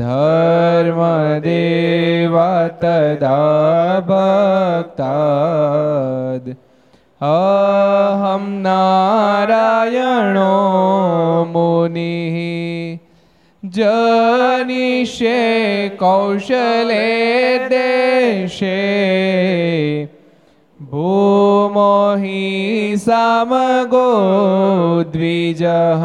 धर्मदेवा तदा भक्ताद् अहं नारायणो मुनिः जनिषे कौशले देशे भूमोहि सामगो द्विजः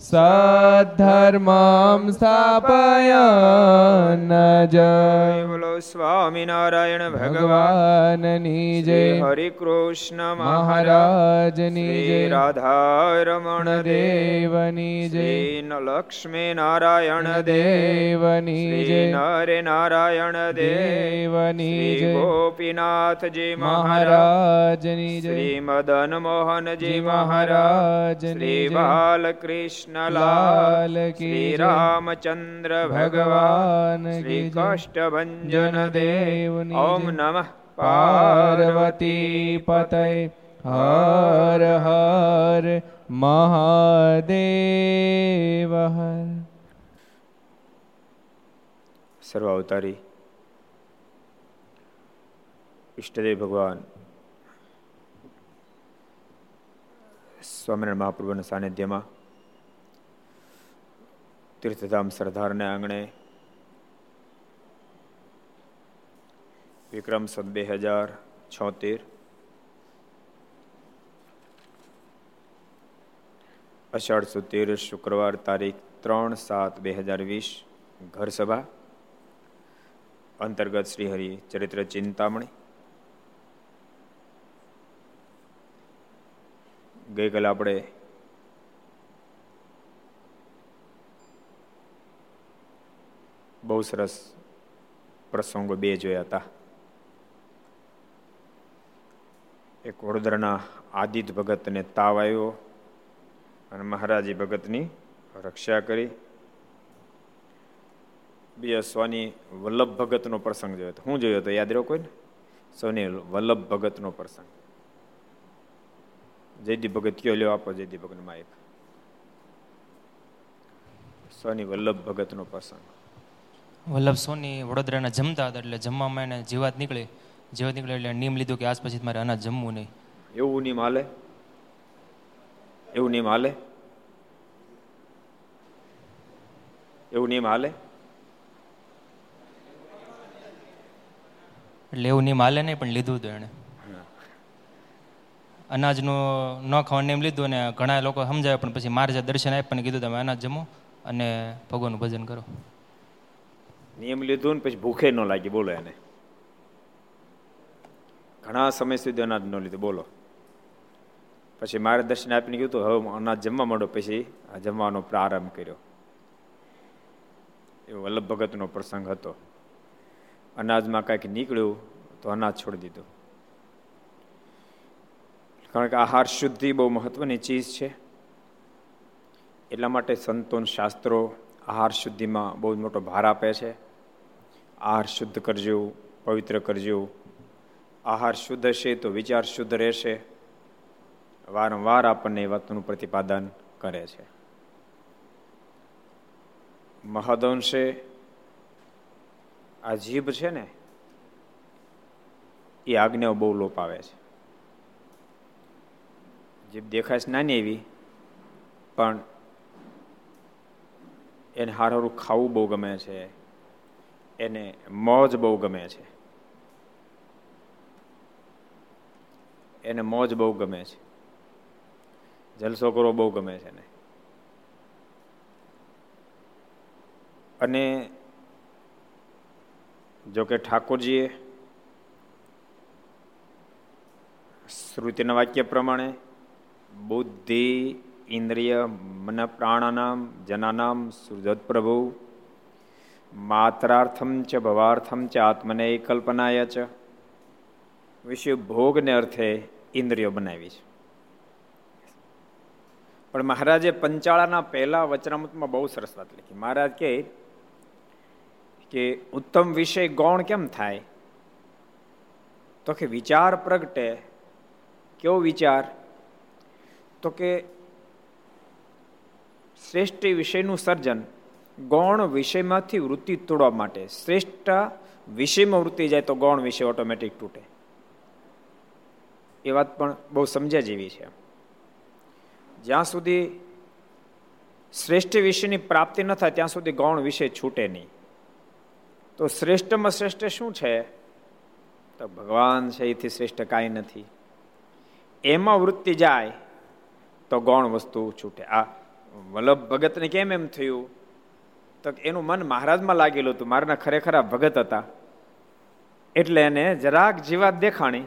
સદ્ધર્મમ સ્થાપયન જય બોલો સ્વામિનારાયણ ભગવાન ભગવાનની જય હરે કૃષ્ણ મહારાજની જય રાધારમણ દેવ દેવની જય લક્ષ્મી નારાયણ દેવ દેવની જય નરે નારાયણ દેવની જય ગોપીનાથજી મહારાજ મહારાજની જય મદન મોહનજી મહારાજ શ્રી બાલકૃષ્ણ લાલ લાલ શ્રી રામચંદ્ર ભગવાન શ્રી કી દેવ. ઓમ. નમઃ. પાર્વતી પતય. હર હર મહાદેવ. હર સર્વ અવતારી ઈષ્ટદેવ ભગવાન. સ્વામિનારાયણ મહાપ્રભુના સાનિધ્યમાં તીર્થધામ સરદારને આંગણે. વિક્રમ સદ બે હજાર છોતેર. અષાઢ સુતેર શુક્રવાર તારીખ ત્રણ સાત બે હજાર વીસ, ઘરસભા. અંતર્ગત શ્રીહરિ ચરિત્ર ચિંતામણી. ગઈકાલે આપણે બહુ સરસ પ્રસંગો બે જોયા હતા. એક વડોદરાના આદિત ભગતને તાવ આવ્યો અને મહારાજી ભગતની રક્ષા કરી. બીજા સ્વાની વલ્લભ ભગતનો પ્રસંગ જોયો હતો. હું જોયો હતો, યાદ રહ્યો કોઈ ને સોની વલ્લભ ભગતનો પ્રસંગ. જયદી ભગત કયો લ્યો આપો જયદી ભગત એક સોની વલ્લભ ભગતનો પ્રસંગ. વલ્લભ સોની વડોદરાના જમતા હતા એટલે જમવામાં એને જીવાત નીકળી જીવાત નીકળે એટલે નિયમ લીધો કે આજ પછી મારે અનાજ જમવું નહીં. એવું નિયમ હાલે? એવું નિયમ હાલે? એવું નિયમ હાલે? એટલે એવું નિયમ હાલે નહીં પણ લીધું હતું એણે. અનાજનું ન ખાવાનું નિયમ લીધું અને ઘણા લોકો સમજાવે પણ પછી મારે જે દર્શન આપ્યા કીધું તમે અનાજ જમો અને ભગવાનનું ભજન કરો. નિયમ લીધું ને પછી ભૂખે ન લાગી, બોલો એને. ઘણા સમય સુધી અનાજ ન લીધું, બોલો. પછી મારે દર્શન આપીને કીધું હવે અનાજ જમવા માંડો. પછી જમવાનો પ્રારંભ કર્યો. એવો વલ્લભ ભગતનો પ્રસંગ હતો. અનાજમાં કાંઈક નીકળ્યું તો અનાજ છોડી દીધું. કારણ કે આહાર શુદ્ધિ બહુ મહત્વની ચીજ છે. એટલા માટે સંતોન શાસ્ત્રો આહાર શુદ્ધિમાં બહુ મોટો ભાર આપે છે. આહાર શુદ્ધ કરજો, પવિત્ર કરજો. આહાર શુદ્ધ હશે તો વિચાર શુદ્ધ રહેશે. વારંવાર આપણને એ વાતનું પ્રતિપાદન કરે છે. મહદઅંશે આ જીભ છે ને, એ આજ્ઞાઓ બહુ લોપ આવે છે. જીભ દેખાય છે નાની એવી, પણ એને હારું હારું ખાવું બહુ ગમે છે. એને મોજ બહુ ગમે છે. એને મોજ બહુ ગમે છે. જલસો કરવો બહુ ગમે છે એને. અને જોકે ઠાકોરજીએ શ્રુતિના વાક્ય પ્રમાણે બુદ્ધિ, ઇન્દ્રિય મન પ્રાણાનામ જનાનામ, સુરજત પ્રભુ માત્રાર્થમ ચ ભવાર્થમ ચ આત્મને કલ્પનાય ચ વિષય ભોગને અર્થે ઇન્દ્રિયો બનાવી છે પણ મહારાજે પંચાળાના પહેલા વચનામૃતમાં બહુ સરસ વાત લખી મહારાજ કે કે ઉત્તમ વિષય ગૌણ કેમ થાય તો કે વિચાર પ્રગટે કેવો વિચાર તો કે શ્રેષ્ઠ વિષયનું સર્જન ગૌણ વિષયમાંથી વૃત્તિ તોડવા માટે. શ્રેષ્ઠ વિષયમાં વૃત્તિ જાય તો ગૌણ વિષય ઓટોમેટિક તૂટે. એ વાત પણ બહુ સમજ્યા જેવી છે. જ્યાં સુધી શ્રેષ્ઠ વિષયની પ્રાપ્તિ ન થાય, ત્યાં સુધી ગૌણ વિષય છૂટે નહીં. તો શ્રેષ્ઠમાં શ્રેષ્ઠ શું છે? તો ભગવાન છે, એથી શ્રેષ્ઠ કાંઈ નથી. એમાં વૃત્તિ જાય તો ગૌણ વસ્તુ છૂટે. આ વલ્લભ ભગતને કેમ એમ થયું? તો એનું મન મહારાજમાં લાગેલું હતું. મારના ખરેખર ભગત હતા. એટલે એને જરાક જીવાત દેખાણી.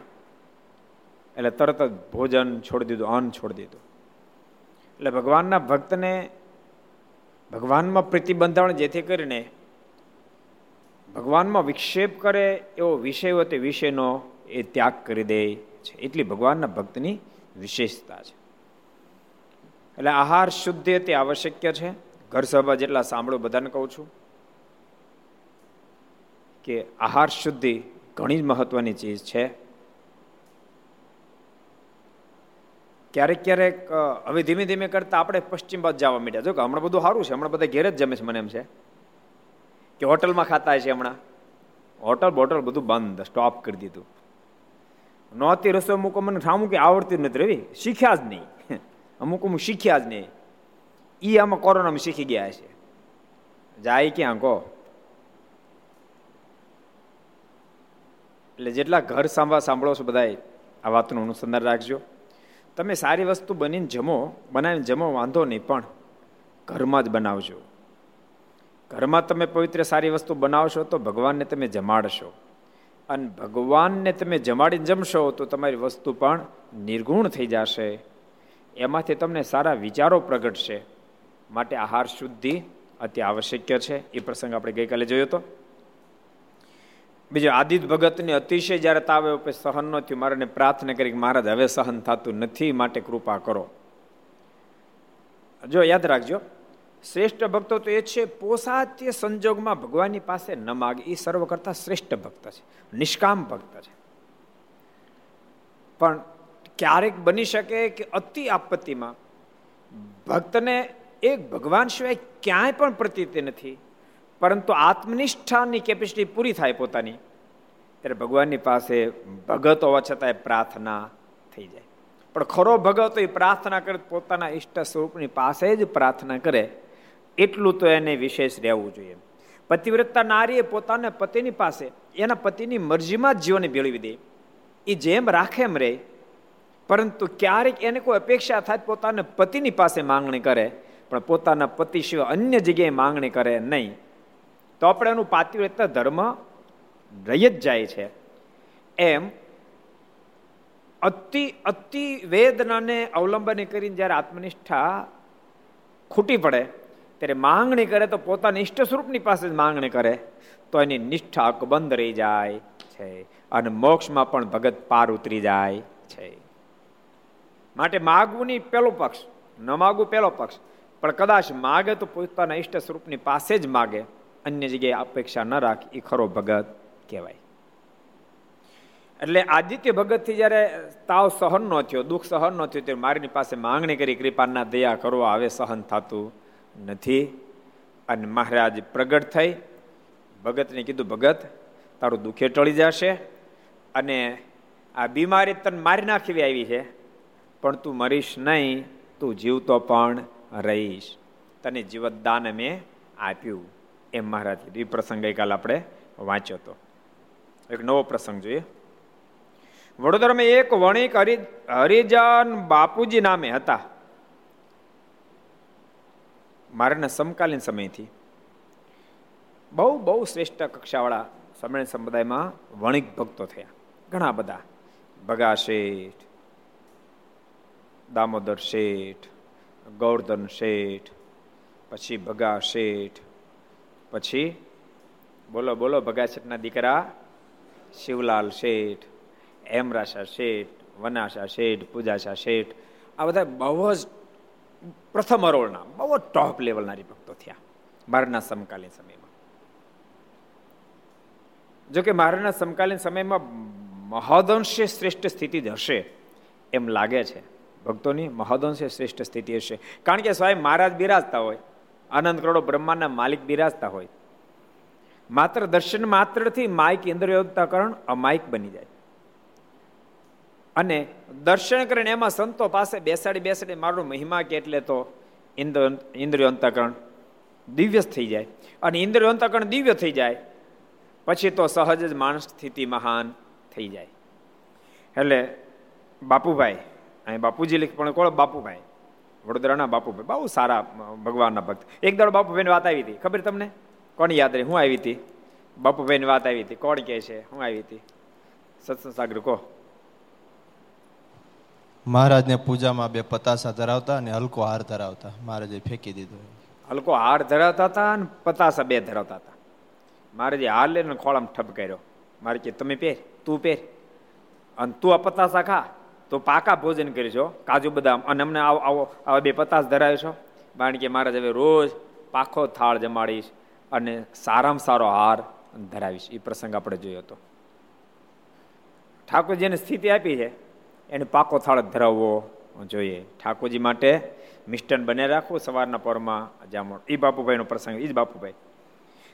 એટલે તરત જ ભોજન છોડી દીધું, અન્ન છોડી દીધું. એટલે ભગવાનના ભક્તને ભગવાનમાં પ્રતિબંધાવણ જેથી કરીને ભગવાનમાં વિક્ષેપ કરે એવો વિષય હોય તે વિષયનો એ ત્યાગ કરી દે છે. એટલી ભગવાનના ભક્તની વિશેષતા છે. એટલે આહાર શુદ્ધ તે આવશ્યક છે. ઘર સભા જેટલા સાંભળો બધાને કહું છું કે આહાર શુદ્ધિ ઘણી જ મહત્વની ચીજ છે. ક્યારેક ક્યારેક હવે ધીમે ધીમે કરતા આપણે પશ્ચિમ બાદ જવા માંડ્યા. જો કે હમણાં બધું સારું છે, હમણાં બધા ઘેર જ જમે છે મને એમ છે. કે હોટલમાં ખાતા છે હમણાં. હોટલ, બોટલ બધું બંધ, સ્ટોપ કરી દીધું. નહોતી રસોઈ મૂકો મને સામું કે આવડતી નથી રવિ. શીખ્યા જ નહીં. અમુક અમુક શીખ્યા જ નહીં. એ આમાં કોરોનામાં શીખી ગયા છે જાય ક્યાં કહો એટલે જેટલા ઘર સાંભળવા સાંભળો છો બધા આ વાતનું અનુસંધાન રાખજો. તમે સારી વસ્તુ બનીને જમો, બનાવીને જમો, વાંધો નહીં, પણ ઘરમાં જ બનાવજો. ઘરમાં તમે પવિત્ર સારી વસ્તુ બનાવશો તો ભગવાનને તમે જમાડશો. અને ભગવાનને તમે જમાડીને જમશો તો તમારી વસ્તુ પણ નિર્ગુણ થઈ જશે. એમાંથી તમને સારા વિચારો પ્રગટશે. માટે આહાર શુદ્ધિ અતિ આવશ્યક છે. એ પ્રસંગ આપણે ગઈકાલે જોયો હતો બીજો, આદિત ભગતને અતિશય જ્યારે તાવે સહન ન થયું, મારાને પ્રાર્થના કરી કે મહારાજ, હવે સહન થતું નથી માટે કૃપા કરો. જો, યાદ રાખજો, શ્રેષ્ઠ ભક્તો તો એ છે, પોસાત્ય સંજોગમાં ભગવાનની પાસે ન માગે, એ સર્વ કરતા શ્રેષ્ઠ ભક્ત છે, નિષ્કામ ભક્ત છે. પણ ક્યારેક બની શકે કે અતિ આપત્તિમાં ભક્તને એક ભગવાન સિવાય ક્યાંય પણ પ્રતીતિ નથી. પરંતુ આત્મનિષ્ઠાની કેપેસિટી પૂરી થાય પોતાની. ત્યારે ભગવાનની પાસે ભગત હોવા છતાં પ્રાર્થના થઈ જાય. પણ ખરો ભગત એ પ્રાર્થના કરે પોતાના ઈષ્ટ સ્વરૂપની પાસે જ પ્રાર્થના કરે, એટલું તો એને વિશેષ રહેવું જોઈએ. પતિવ્રતા નારીએ પોતાના પતિની પાસે, એના પતિની મરજીમાં જ જીવન ભેળવી દે. એ જેમ રાખે એમ રહે. પરંતુ ક્યારેક એને કોઈ અપેક્ષા થાય પોતાના પતિની પાસે માંગણી કરે પણ પોતાના પતિ સિવાય અન્ય જગ્યાએ માંગણી કરે નહીં. તો આપણે એનું પાતિવ્રતા ધર્મ રહી જ જાય છે. એમ અતિ અતિ વેદનાને અવલંબન કરીને જ્યારે આત્મનિષ્ઠા ખૂટી પડે, ત્યારે માંગણી કરે તો પોતાના ઇષ્ટ સ્વરૂપની પાસે જ માંગણી કરે, તો એની નિષ્ઠા અકબંધ રહી જાય છે અને મોક્ષમાં પણ ભગત પાર ઉતરી જાય છે. માટે માગવું નહીં, પેલો પક્ષ. ન માગવું, પેલો પક્ષ. પણ કદાચ માગે તો પોતાના ઈષ્ટ સ્વરૂપની પાસે જ માગે, અન્ય જગ્યાએ અપેક્ષા ન રાખે એ ખરો ભગત કહેવાય. એટલે આદિત્ય ભગતથી જ્યારે તાવ સહન ન થયો, દુઃખ સહન ન થયું, ત્યારે મારીની પાસે માંગણી કરી, કૃપાના દયા કરો હવે સહન થતું નથી. અને મહારાજ પ્રગટ થઈ, ભગતને કીધું, ભગત, તારું દુઃખે ટળી જશે અને આ બીમારી તને મારી નાખવી આવી છે, પણ તું મરીશ નહીં, તું જીવતો પણ રહીશ. તને જીવતદાન મેં આપ્યું. એમ મહારાજ એ પ્રસંગ ગઈકાલ આપણે વાંચ્યો હતો. એક નવો પ્રસંગ જોઈએ. વડોદરામાં એક વણિક હરિ, હરિજન બાપુજી નામે હતા. મારાના સમકાલીન સમયથી. બહુ બહુ શ્રેષ્ઠ કક્ષાવાળા સમય સંપ્રદાયમાં વણિક ભક્તો થયા. ઘણા બધા. ભગા શેઠ, દામોદર શેઠ ગૌરધન શેઠ, પછી ભગા શેઠ, પછી બોલો બોલો, ભગા શેઠના દીકરા શિવલાલ શેઠ, હેમરાશા શેઠ, વનાશા શેઠ, પૂજાશા શેઠ, આ બધા બહુ જ પ્રથમ અરોળના, બહુ જ ટોપ લેવલના ભક્તો થયા મારના સમકાલીન સમયમાં. જોકે મારાના સમકાલીન સમયમાં મહદઅંશે શ્રેષ્ઠ સ્થિતિ જ હશે એમ લાગે છે. ભક્તોની મહદંશે શ્રેષ્ઠ સ્થિતિ હશે. કારણ કે સ્વયં મહારાજ બિરાજતા હોય, આનંદ કરોડો બ્રહ્માંડના માલિક બિરાજતા હોય. માત્ર દર્શન માત્રથી માઇક ઇન્દ્રિયોત્તાકરણ અમાયક બની જાય. અને દર્શન કરીને એમાં સંતો પાસે બેસાડી બેસાડી મારો મહિમા કે એટલે તો ઇન્દ્ર ઇન્દ્રિયોંતકરણ દિવ્ય થઈ જાય. અને ઇન્દ્રિયોંતકરણ દિવ્ય થઈ જાય, પછી તો સહજ જ માણસ સ્થિતિ મહાન થઈ જાય. એટલે બાપુભાઈ અહીં બાપુજી લખી પણ કોણ? બાપુભાઈ. વડોદરાના બાપુભાઈ. બહુ સારા ભગવાનના ભક્ત. એક દાડો બાપુભાઈની વાત આવી હતી. ખબર તમને? કોણ યાદ રહી? હું આવી હતી. બાપુભાઈની વાત આવી હતી. કોણ કહે છે? હું આવી હતી. સત્સંગ સાગર કહો. મહારાજને પૂજામાં બે પતાસા ધરાવતા અને હલકો હાર ધરાવતા. મહારાજે ફેંકી દીધો. હલકો હાર ધરાવતા હતા અને પતાસા બે ધરાવતા હતા. મહારાજે હાર લઈને ખોળામાં ઠપ કર્યો. મારે કે તમે પહેર તું પહેર. અને તું આ પતાસા ખા. તો પાકા ભોજન કરીશો, કાજુ બદામ. અને અમને આવો આવો આવા બે પતાસ ધરાવે છો કારણ કે મહારાજ હવે રોજ પાખો થાળ જમાડીશ અને સારામાં સારો હાર ધરાવીશ. એ પ્રસંગ આપણે જોયો હતો. ઠાકોરજીને સ્થિતિ આપી છે. એને પાકો થાળ ધરાવવો જોઈએ. ઠાકોરજી માટે મિષ્ટન બને રાખવું સવારના પરમાં જામો. એ બાપુભાઈનો પ્રસંગ એ જ બાપુભાઈ.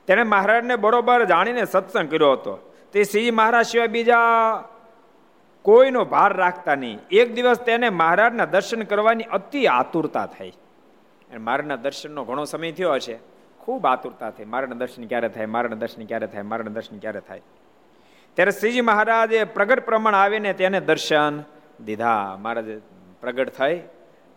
તેણે મહારાજને બરોબર જાણીને સત્સંગ કર્યો હતો. તે શ્રી મહારાજ સિવાય બીજા કોઈનો ભાર રાખતા નહીં. એક દિવસ તેને મહારાજના દર્શન કરવાની અતિ આતુરતા થઈ. મારાના દર્શનનો ઘણો સમય થયો હશે. ખૂબ આતુરતા થઈ. મહારાજના દર્શન ક્યારે થાય? મહારાજના દર્શન ક્યારે થાય? મહારાજના દર્શન ક્યારે થાય? ત્યારે શ્રીજી મહારાજે પ્રગટ પ્રમાણ આવીને તેને દર્શન દીધા. મહારાજ પ્રગટ થઈ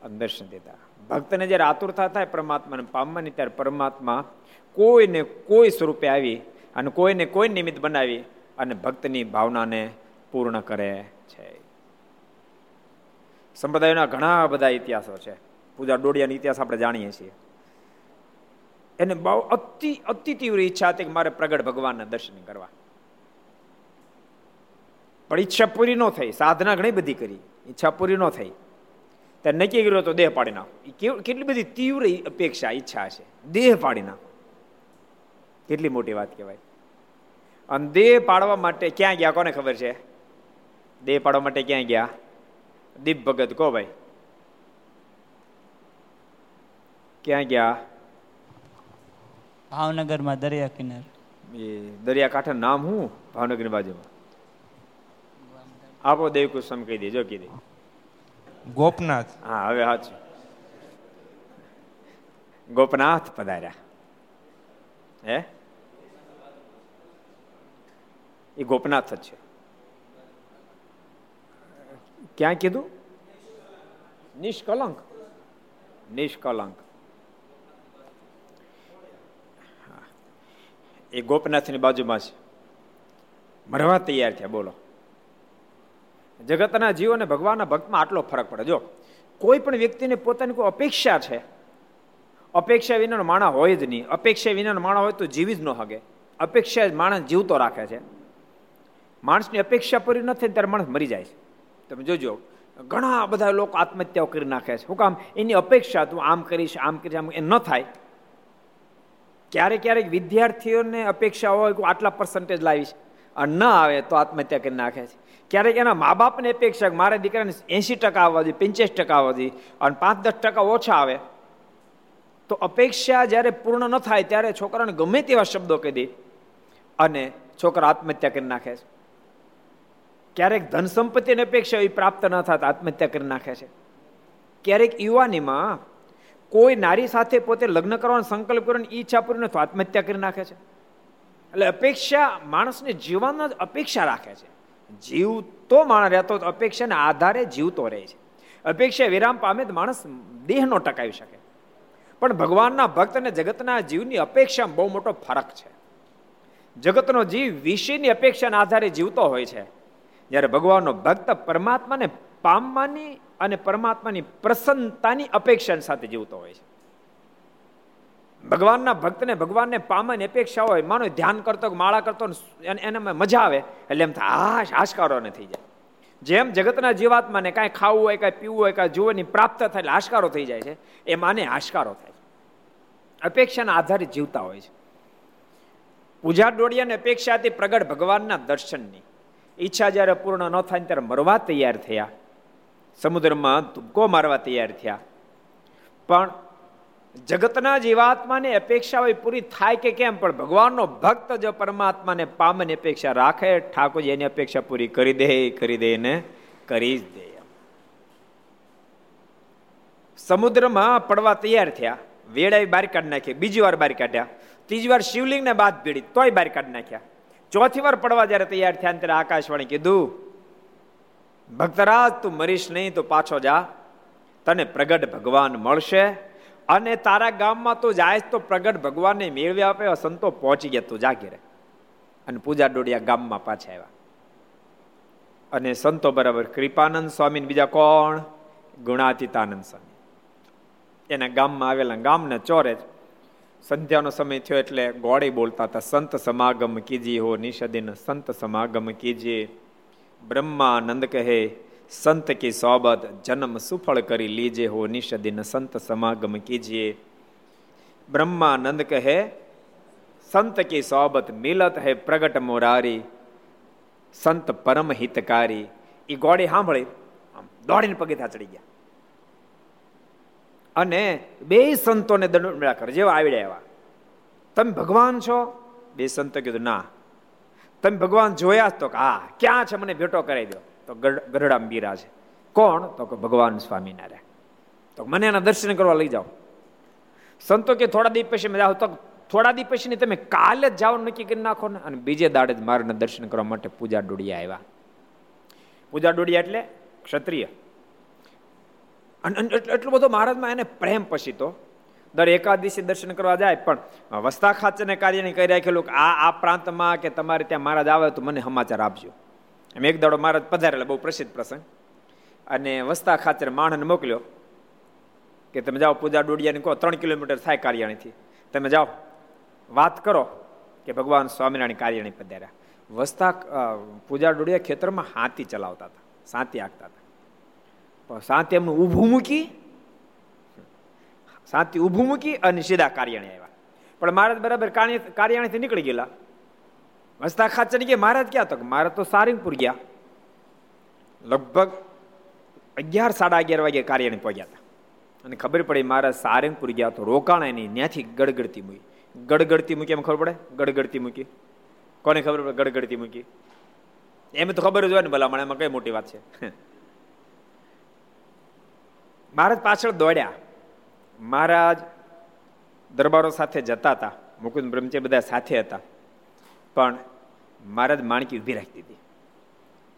અને દર્શન દીધા. ભક્તને જ્યારે આતુરતા થાય પરમાત્માને પામવાની, ત્યારે પરમાત્મા કોઈને કોઈ સ્વરૂપે આવી અને કોઈને કોઈ નિમિત્ત બનાવી અને ભક્તની ભાવનાને પૂર્ણ કરે છે. સંપ્રદાયોના ઘણા બધા ઇતિહાસો છે. પૂજા ડોડિયાનો ઇતિહાસ આપણે જાણીએ છીએ. એને બહુ અતિ અતિ તીવ્ર ઈચ્છા હતી કે મારે પ્રગટ ભગવાનના દર્શન કરવા. પણ ઈચ્છા પૂરી ન થઈ. સાધના ઘણી બધી કરી. ઈચ્છા પૂરી ન થઈ. ત્યારે નક્કી કર્યું તો દેહ પાડી નાખો કેટલી બધી તીવ્ર અપેક્ષા, ઈચ્છા છે. દેહ પાડી નાખો કેટલી મોટી વાત કહેવાય. અને દેહ પાડવા માટે ક્યાં ગયા કોને ખબર છે? દેહ પાડવા માટે ક્યાં ગયા? દીપ ભગત કહો ભાઈ. ક્યાં ગયા? ભાવનગરમાં દરિયા કિનારે. એ દરિયા કાંઠે નામ હું ભાવનગરની બાજુમાં. આપો દેવ કુસમ કહી દેજો દે. ગોપનાથ. હા હવે સાચું. ગોપનાથ પધાર્યા. હે? એ ગોપનાથ જ છે. ક્યાં કીધું નિષ્કલંક નિષ્કલંક એ ગોપનાથની બાજુમાં છે મરવા તૈયાર થયા બોલો જગતના જીવ અને ભગવાનના ભક્તમાં આટલો ફરક પડે જો કોઈ પણ વ્યક્તિને પોતાની કોઈ અપેક્ષા છે અપેક્ષા વિનાનો માણા હોય જ નહીં અપેક્ષા વિનાનો માણા હોય તો જીવી જ ન હગે અપેક્ષા જ માણસ જીવતો રાખે છે માણસની અપેક્ષા પૂરી ન થાય ત્યારે માણસ મરી જાય છે તમે જોજો, ઘણા બધા લોકો આત્મહત્યાઓ કરી નાખે છે. હું કામ, એની અપેક્ષા તું આમ કરીશ આમ કરીશ, આમ એ ન થાય. ક્યારેક ક્યારેક વિદ્યાર્થીઓને અપેક્ષા હોય કે આટલા પર્સન્ટેજ લાવીશ. અને ન આવે તો આત્મહત્યા કરી નાખે છે. ક્યારેક એના મા બાપને અપેક્ષા મારા દીકરાને એંશી ટકા આવવા જોઈએ પંચ્યાસી ટકા આવવા જોઈએ અને પાંચ દસ ટકા ઓછા આવે. તો અપેક્ષા જ્યારે પૂર્ણ ન થાય, ત્યારે છોકરાને ગમે તેવા શબ્દો કહી દે અને છોકરા આત્મહત્યા કરી નાખે છે. ક્યારેક ધન સંપત્તિની અપેક્ષા એ પ્રાપ્ત ન થતા, આત્મહત્યા કરી નાખે છે. ક્યારેક યુવાનીમાં કોઈ નારી સાથે પોતે લગ્ન કરવાનો સંકલ્પ કરવાની ઈચ્છા પૂરી નથી આત્મહત્યા કરી નાખે છે. એટલે અપેક્ષા માણસને જીવનમાં જ અપેક્ષા રાખે છે. જીવ તો માણસ રહેતો અપેક્ષાના આધારે જીવતો રહે છે. અપેક્ષા વિરામ પામે તો માણસ દેહનો ટકાવી શકે. પણ ભગવાનના ભક્ત અને જગતના જીવની અપેક્ષા બહુ મોટો ફરક છે. જગતનો જીવ વિષયની અપેક્ષાના આધારે જીવતો હોય છે. જ્યારે ભગવાનનો ભક્ત પરમાત્માને પામવાની અને પરમાત્માની પ્રસન્નતાની અપેક્ષા સાથે જીવતો હોય છે. ભગવાનના ભક્તને ભગવાનને પામવાની અપેક્ષા હોય, માનો ધ્યાન કરતો માળા કરતો એનામાં મજા આવે, એટલે એમ થાય આશકારો ને થઈ જાય. જેમ જગતના જીવાત્માને કાંઈ ખાવું હોય, કાંઈ પીવું હોય, કાંઈ જીવનની પ્રાપ્ત થાય, એટલે આશકારો થઈ જાય છે એ માને આશકારો થાય અપેક્ષાના આધારે જીવતા હોય છે. પૂજા ડોડિયાની અપેક્ષાથી પ્રગટ ભગવાનના દર્શનની. ઈચ્છા જ્યારે પૂર્ણ ન થાય ત્યારે મરવા તૈયાર થયા. સમુદ્રમાં ધુબકો મારવા તૈયાર થયા. પણ જગતના જીવાત્માની અપેક્ષા હોય પૂરી થાય કે કેમ, પણ ભગવાનનો ભક્ત જો પરમાત્માને પામની અપેક્ષા રાખે, ઠાકોરજી એની અપેક્ષા પૂરી કરી દે કરી દે ને કરી જ દે. સમુદ્રમાં પડવા તૈયાર થયા. વેડાઈ બાર કાઢી નાખી, બીજી વાર બાર કાઢ્યા. ત્રીજી વાર શિવલિંગને બાદ ભીડી તોય બાર કાઢી નાખ્યા. ચોથી વાર પડવા જ્યારે તૈયાર થયા ત્યારે આકાશવાણી કીધું, ભક્તરાજ, તું મરીશ નહીં તો પાછો જા. તને પ્રગટ ભગવાન મળશે અને તારા ગામમાં તું જાય તો પ્રગટ ભગવાનને મેળવી આપે સંતો પહોંચી ગયા. તું જાગીરે અને પૂજા ડોડિયા ગામમાં પાછા આવ્યા. અને સંતો બરાબર કૃપાનંદ સ્વામી બીજા કોણ? ગુણાતીતાનંદ સ્વામી. એના ગામમાં આવેલા ગામના ચોરે સંધ્યાનો સમય થયો એટલે ગોળી બોલતા હતા, સંત સમાગમ કીજી હો નિષદિન, સંત સમાગમ કીજીએ બ્રહ્માનંદ કહે, સંત કી સોબત જન્મ સુફળ કરી લીજે હો નિષદિન, સંત સમાગમ કીજીએ બ્રહ્માનંદ કહે, સંત કી સોબત મિલત હે પ્રગટ મોરારી, સંત પરમ હિતકારી એ ગોળી સાંભળી દોડીને પગેથા ચડી ગયા. અને બે સંતોને દંડ મળ્યા કરે. જેવા આવડ્યા એવા. તમે ભગવાન છો? બે સંતો કીધું, ના. તમે ભગવાન જોયા તો હા, ક્યાં છે? મને ભેટો કરાવી દો. તો ગરડા બીરા છે. કોણ? તો કે, ભગવાન સ્વામિનારાયણ. તો મને એના દર્શન કરવા લઈ જાઓ. સંતો કે, થોડા દિવસ પછી જાઓ તો થોડા દિવસ પછી તમે કાલે જ જાઓ નક્કી કરી નાખો ને. અને બીજે દાડે જ મારના દર્શન કરવા માટે પૂજા ડોડિયા આવ્યા. પૂજા ડોડિયા એટલે ક્ષત્રિય. અને એટલો બધો મહારાજમાં એને પ્રેમ પછી તો. દર એકાદશી દર્શન કરવા જાય, પણ વસ્તા ખાચરને કાર્યને કહી રાખેલું કે આ આ પ્રાંતમાં કે તમારે ત્યાં મહારાજ આવે તો મને સમાચાર આપજો. એમ એક દાડો મહારાજ પધારેલા, બહુ પ્રસિદ્ધ પ્રસંગ. અને વસ્તા ખાચર માણને મોકલ્યો કે તમે જાઓ પૂજા ડોડિયાને કહો, ત્રણ કિલોમીટર થાય કાર્યાણીથી. તમે જાઓ, વાત કરો કે ભગવાન સ્વામિનારાયણ કાર્યાણી પધાર્યા. વસ્તા પૂજા ડોડિયા ખેતરમાં હાથી ચલાવતા હતા, સાંતી આંકતા હતા. શાંતિ એમનું ઊભું મૂકી, શાંતિ ઊભું મૂકી અને સીધા કાર્યાણી આવ્યા. પણ મહારાજ બરાબર કાર્યાણીથી નીકળી ગયેલા. વસ્તા ખાચર ગયા મહારાજ ક્યાં તો મહારાજ તો સારંગપુર ગયા. લગભગ અગિયાર સાડા અગિયાર વાગે કાર્યાણી પહોંચ્યા હતા. અને ખબર પડી મહારાજ સારંગપુર ગયા તો રોકાણ એની ત્યાંથી ગડગડતી મૂકી. ગડગડતી મૂકી એમ ખબર પડે? ગડગડતી મૂકી. કોને ખબર પડે? ગડગડતી મૂકી. એમ તો ખબર જ હોય ને ભલા મને એમાં કઈ મોટી વાત છે. મહારાજ પાછળ દોડ્યા. મહારાજ દરબારો સાથે જતા હતા. મુકુંદ બ્રહ્મચર્ય બધા સાથે હતા. પણ મહારાજ માણકી ઊભી રાખી દીધી.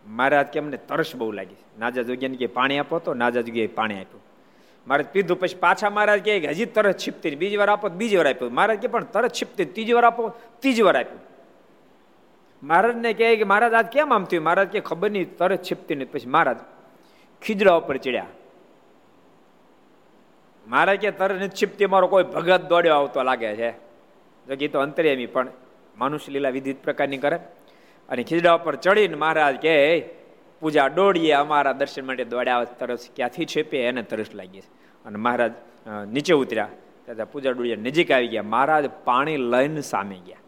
મહારાજ કે અમને તરસ બહુ લાગી. નાજા જોગ્યાને કે પાણી આપો તો નાજા જગ્યાએ પાણી આપ્યું. મહારાજ પીધું પછી પાછા મહારાજ કે હજી તરસ છીપતી બીજી વાર આપો બીજી વાર આપ્યું. મહારાજ કે પણ તરસ છીપતી ત્રીજી વાર આપો ત્રીજી વાર આપ્યું. મહારાજને કહે કે મહારાજ આજ કેમ આમ થયું? મહારાજ કે ખબર નહીં, તરસ છીપતી નહીં પછી મહારાજ ખીજડા ઉપર ચડ્યા. મારે કે તર નિક્ષિપ્તિ મારો કોઈ ભગત દોડ્યો આવતો લાગે છે? જો કે તો અંતર્યામી પણ મનુષ્ય લીલા વિવિધ પ્રકારની કરે. અને ખીજડા ઉપર ચડીને મહારાજ કે પૂજા દોડીએ, અમારા દર્શન માટે દોડ્યા તરસ ક્યાંથી છેપે, એને તરસ લાગી અને મહારાજ નીચે ઉતર્યા. ત્યાં પૂજા ડોડિયા નજીક આવી ગયા. મહારાજ પાણી લઈને સામે ગયા.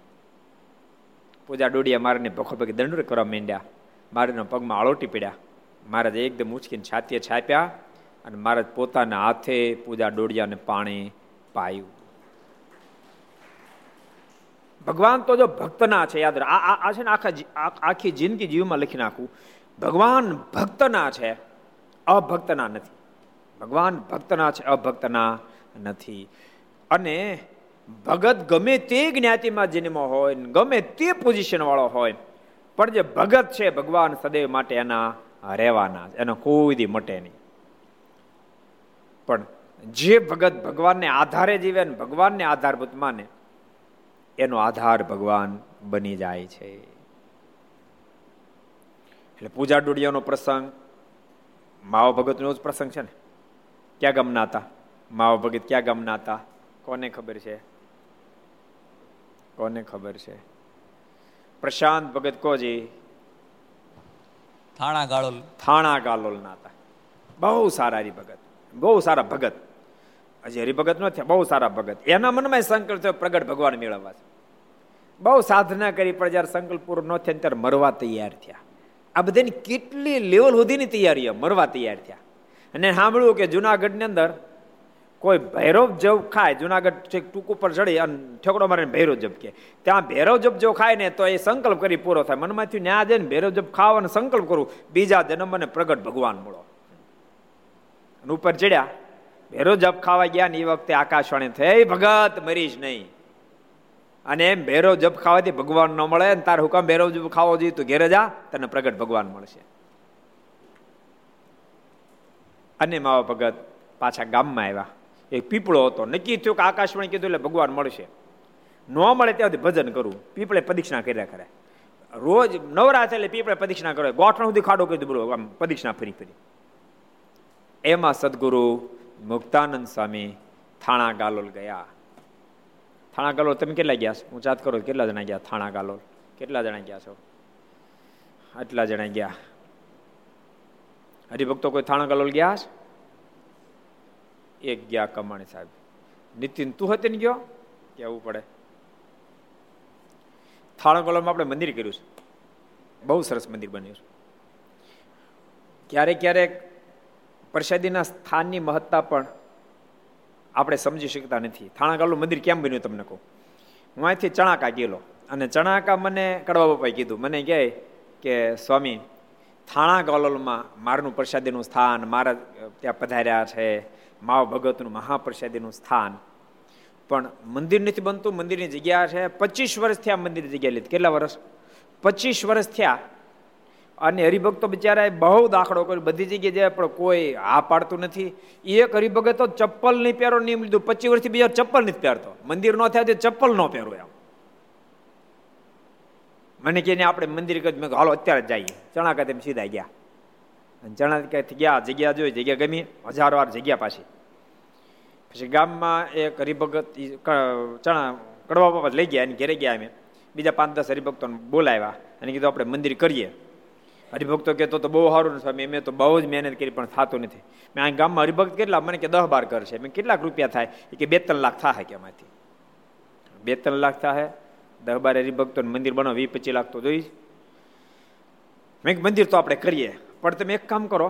પૂજા ડોડિયા મારાને ભખો ભગી દંડ કરવા માંડ્યા. મારાના પગમાં આળોટી પડ્યા. મહારાજ એકદમ ઉચકીને છાતીએ છાપ્યા. અને મહારાજ પોતાના હાથે પૂજા ડોડિયાને પાણી પાયું. ભગવાન તો જો ભક્તના છે, યાદ આ છે ને આખા આખી જિંદગી જીવમાં લખી નાખું. ભગવાન ભક્તના છે, અભક્તના નથી. ભગવાન ભક્તના છે, અભક્તના નથી. અને ભગત ગમે તે જ્ઞાતિમાં જન્મ હોય ગમે તે પોઝિશન વાળો હોય, પણ જે ભગત છે, ભગવાન સદૈવ માટે એના રહેવાના એનો કોઈ દી મટે નહીં. પણ જે ભગત ભગવાનને આધારે જીવે ને ભગવાનને આધારભૂત માને એનો આધાર ભગવાન બની જાય છે. એટલે પૂજા ડોડિયાનો પ્રસંગ માવ ભગતનો જ પ્રસંગ છે ને? ક્યાં ગામના હતા? માવો ભગત ક્યાં ગામના હતા? કોને ખબર છે? કોને ખબર છે? પ્રશાંત ભગત કોજી? થાણા ગાળોલ. થાણા ગાલોલ ના હતા. બહુ સારા હરિભગત બહુ સારા ભગત. હજી હરિભગત ન થયા, બહુ સારા ભગત. એના મનમાં સંકલ્પ થયો, પ્રગટ ભગવાન મેળવવા બહુ સાધના કરી, પણ જયારે સંકલ્પ પૂરો ન થયા ત્યારે મરવા તૈયાર થયા. આ બધાની કેટલી લેવલ સુધીની તૈયારીઓ મરવા તૈયાર થયા. અને સાંભળ્યું કે જુનાગઢની અંદર કોઈ ભૈરવ જવ ખાય, જુનાગઢ ટૂંક ઉપર ચડી અને ઠેકડો મારીને ભૈરવ જપ કે. ત્યાં ભૈરવ જપ જો ખાય ને તો એ સંકલ્પ કરી પૂરો થાય. મનમાંથી ન્યા જઈને ભૈરવ ખાવા ખાવાનો સંકલ્પ કરું, બીજા જન્મ મને પ્રગટ ભગવાન મળો. ઉપર ચડ્યા. ભેરો જપ ખાવા ગયા ને એ વખતે આકાશવાણી થઈ ભગત મરીશ નહીં. અને એમ ભેરો જપ ખાવાથી ભગવાન ન મળે ને તાર હુકમ ભેરો જપ ખાવો જોઈએ, તો ઘેરે જા, તને પ્રગટ ભગવાન મળશે. અને માવા ભગત પાછા ગામમાં આવ્યા. એક પીપળો હતો. નક્કી થયું કે આકાશવાણી કીધું એટલે ભગવાન મળશે. ન મળે ત્યાંથી ભજન કરવું પીપળે પ્રદક્ષિણા કર્યા કરે. રોજ નવરા એટલે પીપળે પ્રદક્ષિણા કરે. ગોઠણ સુધી ખાડો કીધું બોલો, આમ પ્રદક્ષિણા ફરી ફરી. એમાં સદગુરુ મુક્તાનંદ સ્વામી થાણા ગાલોલ ગયા. થાણા ગાલોલ તમે કેટલા ગયા છો? હું ચાત કરો કેટલા જણા ગયા થાણા ગાલોલ? કેટલા જણા ગયા છો? આટલા જણા ગયા. હરિભક્તો કોઈ થાણા ગાલોલ ગયા છે? એક ગયા કમાણી સાહેબ. નીતિન, તું હતી ને ગયો? કેવું પડે? થાણા ગાલોલમાં આપણે મંદિર કર્યું છે. બહુ સરસ મંદિર બન્યું છે. ક્યારેક ક્યારેક પ્રસાદીના સ્થાનની મહત્તા પણ આપણે સમજી શકતા નથી. થાણાગાલું મંદિર કેમ બન્યું તમને કહું? હું અહીંથી ચણાકા ગયેલો અને ચણાકા મને કડવા બાપાએ કીધું. મને કહે કે, સ્વામી થાણા ગોલોલમાં મારનું પ્રસાદીનું સ્થાન, મારા ત્યાં પધાર્યા છે, માવ ભગતનું મહાપ્રસાદીનું સ્થાન. પણ મંદિર નથી બનતું, મંદિરની જગ્યા છે. પચીસ વર્ષ થયા મંદિર જગ્યા લીધી. કેટલા વર્ષ? પચીસ વર્ષ થયા. અને હરિભક્તો બિચારાએ બહુ દાખલો કર્યો. બધી જગ્યાએ જાય, પણ કોઈ હા પાડતું નથી. એક હરિભગત તો ચપ્પલ નહીં પહેરો, નિયમ લીધું. પચીસ વર્ષથી બીજા ચપ્પલ નથી પહેરતો. મંદિર નો થાય તો ચપ્પલ ન પહેરો એમ. મને કે આપણે મંદિર મેં હાલો, અત્યારે જઈએ. ચણા કાતે સીધા ગયા. ચણા ક્યાંથી ગયા, જગ્યા જોઈ, જગ્યા ગમી. હજાર વાર જગ્યા પાછી. પછી ગામમાં એક હરિભગત ચણા કડવા બાબા લઈ ગયા અને ઘેરે ગયા અમે. બીજા પાંચ દસ હરિભક્તોને બોલાવ્યા અને કીધું, આપણે મંદિર કરીએ. હરિભક્તો કહેતો તો બહુ સારું સ્વામી મેં તો બહુ જ મહેનત કરી, પણ થતું નથી. મેં આ ગામમાં હરિભક્ત કેટલા, મને કે દસ બાર કરશે મેં કેટલાક રૂપિયા થાય કે બે ત્રણ લાખ થાય કે એમાંથી બે ત્રણ લાખ થાય દસ બાર હરિભક્તો મંદિર બનાવો, વીસ પચીસ લાખ તો જોઈશ મેં મંદિર તો આપણે કરીએ, પણ તમે એક કામ કરો,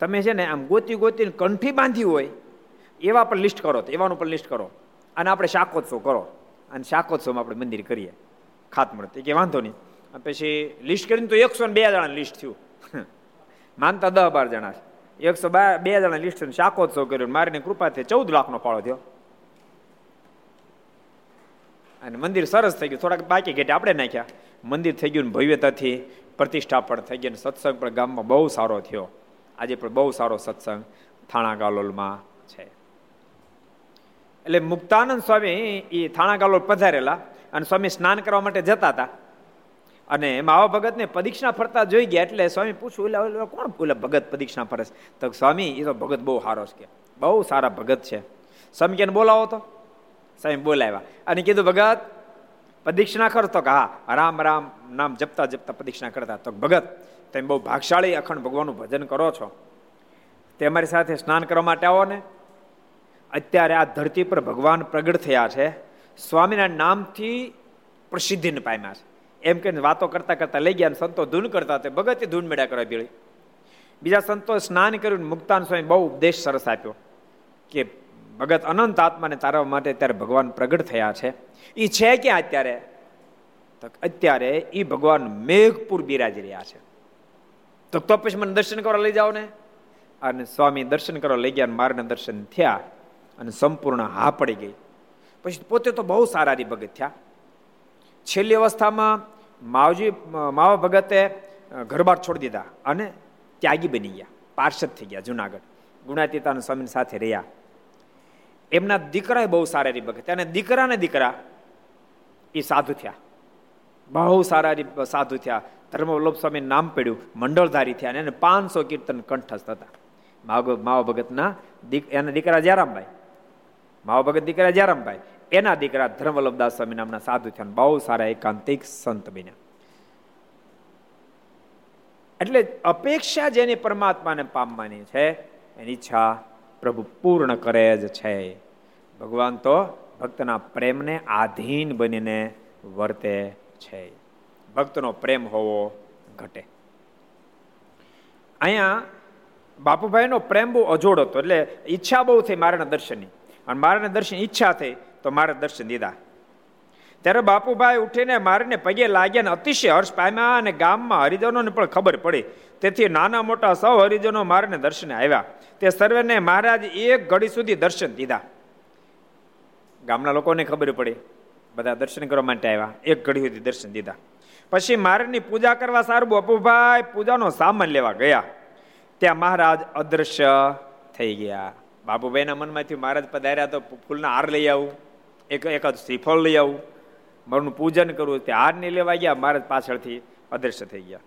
તમે છે ને આમ ગોતી ગોતીને કંઠી બાંધી હોય, એવા પણ લિસ્ટ કરો તો એવાનું પણ લિસ્ટ કરો, અને આપણે શાકોત્સવ કરો, અને શાકોત્સવમાં આપણે મંદિર કરીએ. ખાત મળતી કે વાંધો નહીં. પછી લિસ્ટ કરીને તો એકસો બે જણા લિસ્ટ થયું. માનતા દહ બાર જણા એકસો બે જણા લિસ્ટ થયું શાકોત્સવ કર્યો મારીની કૃપાથી ચૌદ લાખનો ફાળો થયો. અને મંદિર સરસ થઈ ગયું. થોડાક બાકી ઘેટે આપણે નાખ્યા. મંદિર થઈ ગયું ભવ્યતાથી પ્રતિષ્ઠા પણ થઈ ગઈ સત્સંગ પણ ગામમાં બહુ સારો થયો. આજે પણ બહુ સારો સત્સંગ થાણા ગાલોલમાં છે. એટલે મુક્તાનંદ સ્વામી એ થાણા ગાલોલ પધારેલા અને સ્વામી સ્નાન કરવા માટે જતા હતા. અને એમાં આવા ભગતને પરીક્ષા ફરતા જોઈ ગયા એટલે સ્વામી પૂછ્યું એટલે કોણ ઓલા ભગત પરીક્ષા ફરે તો સ્વામી એ તો ભગત બહુ સારો છે. બહુ સારા ભગત છે. સ્વામી કેને બોલાવો તો. સ્વામી બોલાવ્યા અને કીધું, ભગત પદીક્ષા કરતો કે, હા, રામ રામ, નામ જપતા જપતા પદીક્ષા કરતા. તો ભગત, તમે બહુ ભાગશાળી અખંડ ભગવાનનું ભજન કરો છો. તે અમારી સાથે સ્નાન કરવા માટે આવો ને. અત્યારે આ ધરતી પર ભગવાન પ્રગટ થયા છે. સ્વામીના નામથી પ્રસિદ્ધિને પામ્યા છે એમ કહીને વાતો કરતા કરતા લઈ ગયા સંતો ધૂન કરતા હતા. ભગતે ધૂન મેળા કરવા ભીળી. બીજા સંતો સ્નાન કર્યું મુક્તાન સ્વામી બહુ ઉપદેશ સરસ આપ્યો કે ભગત અનંત આત્માને તારવા માટે ત્યારે ભગવાન પ્રગટ થયા છે. એ છે ક્યાં અત્યારે? તો અત્યારે એ ભગવાન મેઘપુર બિરાજી રહ્યા છે. તો તો પછી મને દર્શન કરવા લઈ જાઓ ને અને સ્વામી દર્શન કરવા લઈ ગયા મારને દર્શન થયા અને સંપૂર્ણ હા પડી ગઈ. પછી પોતે તો બહુ સારા ભગત થયા. છેલ્લી અવસ્થામાં માવજી, માવા ભગતે ઘરબાર છોડી દીધા અને ત્યાગી બની ગયા. પાર્ષદ થઈ ગયા જુનાગઢ. ગુણાતીતાના સ્વામી સાથે રહ્યા. એમના દીકરા બહુ સારા રી ભગત અને દીકરાને દીકરા એ સાધુ થયા. બહુ સારા સાધુ થયા. ધર્મવલ્લભ સ્વામી નામ પડ્યું, મંડળધારી થયા અને પાંચસો કીર્તન કંઠસ્થ હતા. માવા ભગતના એના દીકરા જયરામભાઈ. માવા ભગત દીકરા જયરામભાઈ. એના દીકરા ધર્મવલ્લભદાસ સ્વામી નામના સાધુ થયા બહુ સારા એકાંતિક સંત બન્યા. એટલે અપેક્ષા જેની પરમાત્માને પામવાની છે, એની ઈચ્છા પ્રભુ પૂર્ણ કરે જ છે. ભગવાન તો ભક્તના પ્રેમને આધીન બનીને વર્તે છે. ભક્તનો પ્રેમ હોવો ઘટે. અહીંયા બાપુભાઈનો પ્રેમ બહુ અજોડ હતો, એટલે ઈચ્છા બહુ થઈ મારાના દર્શનની. અને મારાના દર્શન ઈચ્છા થઈ તો મારે દર્શન દીધા. ત્યારે બાપુભાઈ ઉઠીને મારીને પગે લાગ્યા અતિશય હર્ષ પામ્યા અને ગામમાં હરિજનોને પણ ખબર પડી. તેથી નાના મોટા સૌ હરિજનો મારીને દર્શને આવ્યા. તે સર્વેને મહારાજ એક ઘડી સુધી દર્શન દીધા. ગામના લોકોને ખબર પડી. બધા દર્શન કરવા માટે આવ્યા. એક ઘડી સુધી દર્શન દીધા. પછી મારની પૂજા કરવા સારું બાપુભાઈ પૂજાનો સામાન લેવા ગયા. ત્યાં મહારાજ અદ્રશ્ય થઈ ગયા. બાપુભાઈના મનમાંથી મહારાજ પધાર્યા તો ફૂલના હાર લઈ આવું. એક એકાદ શ્રીફળ લઈ આવું, મારું પૂજન કરવું તે હાર નહીં લેવા ગયા મહારાજ પાછળથી અદ્રશ્ય થઈ ગયા.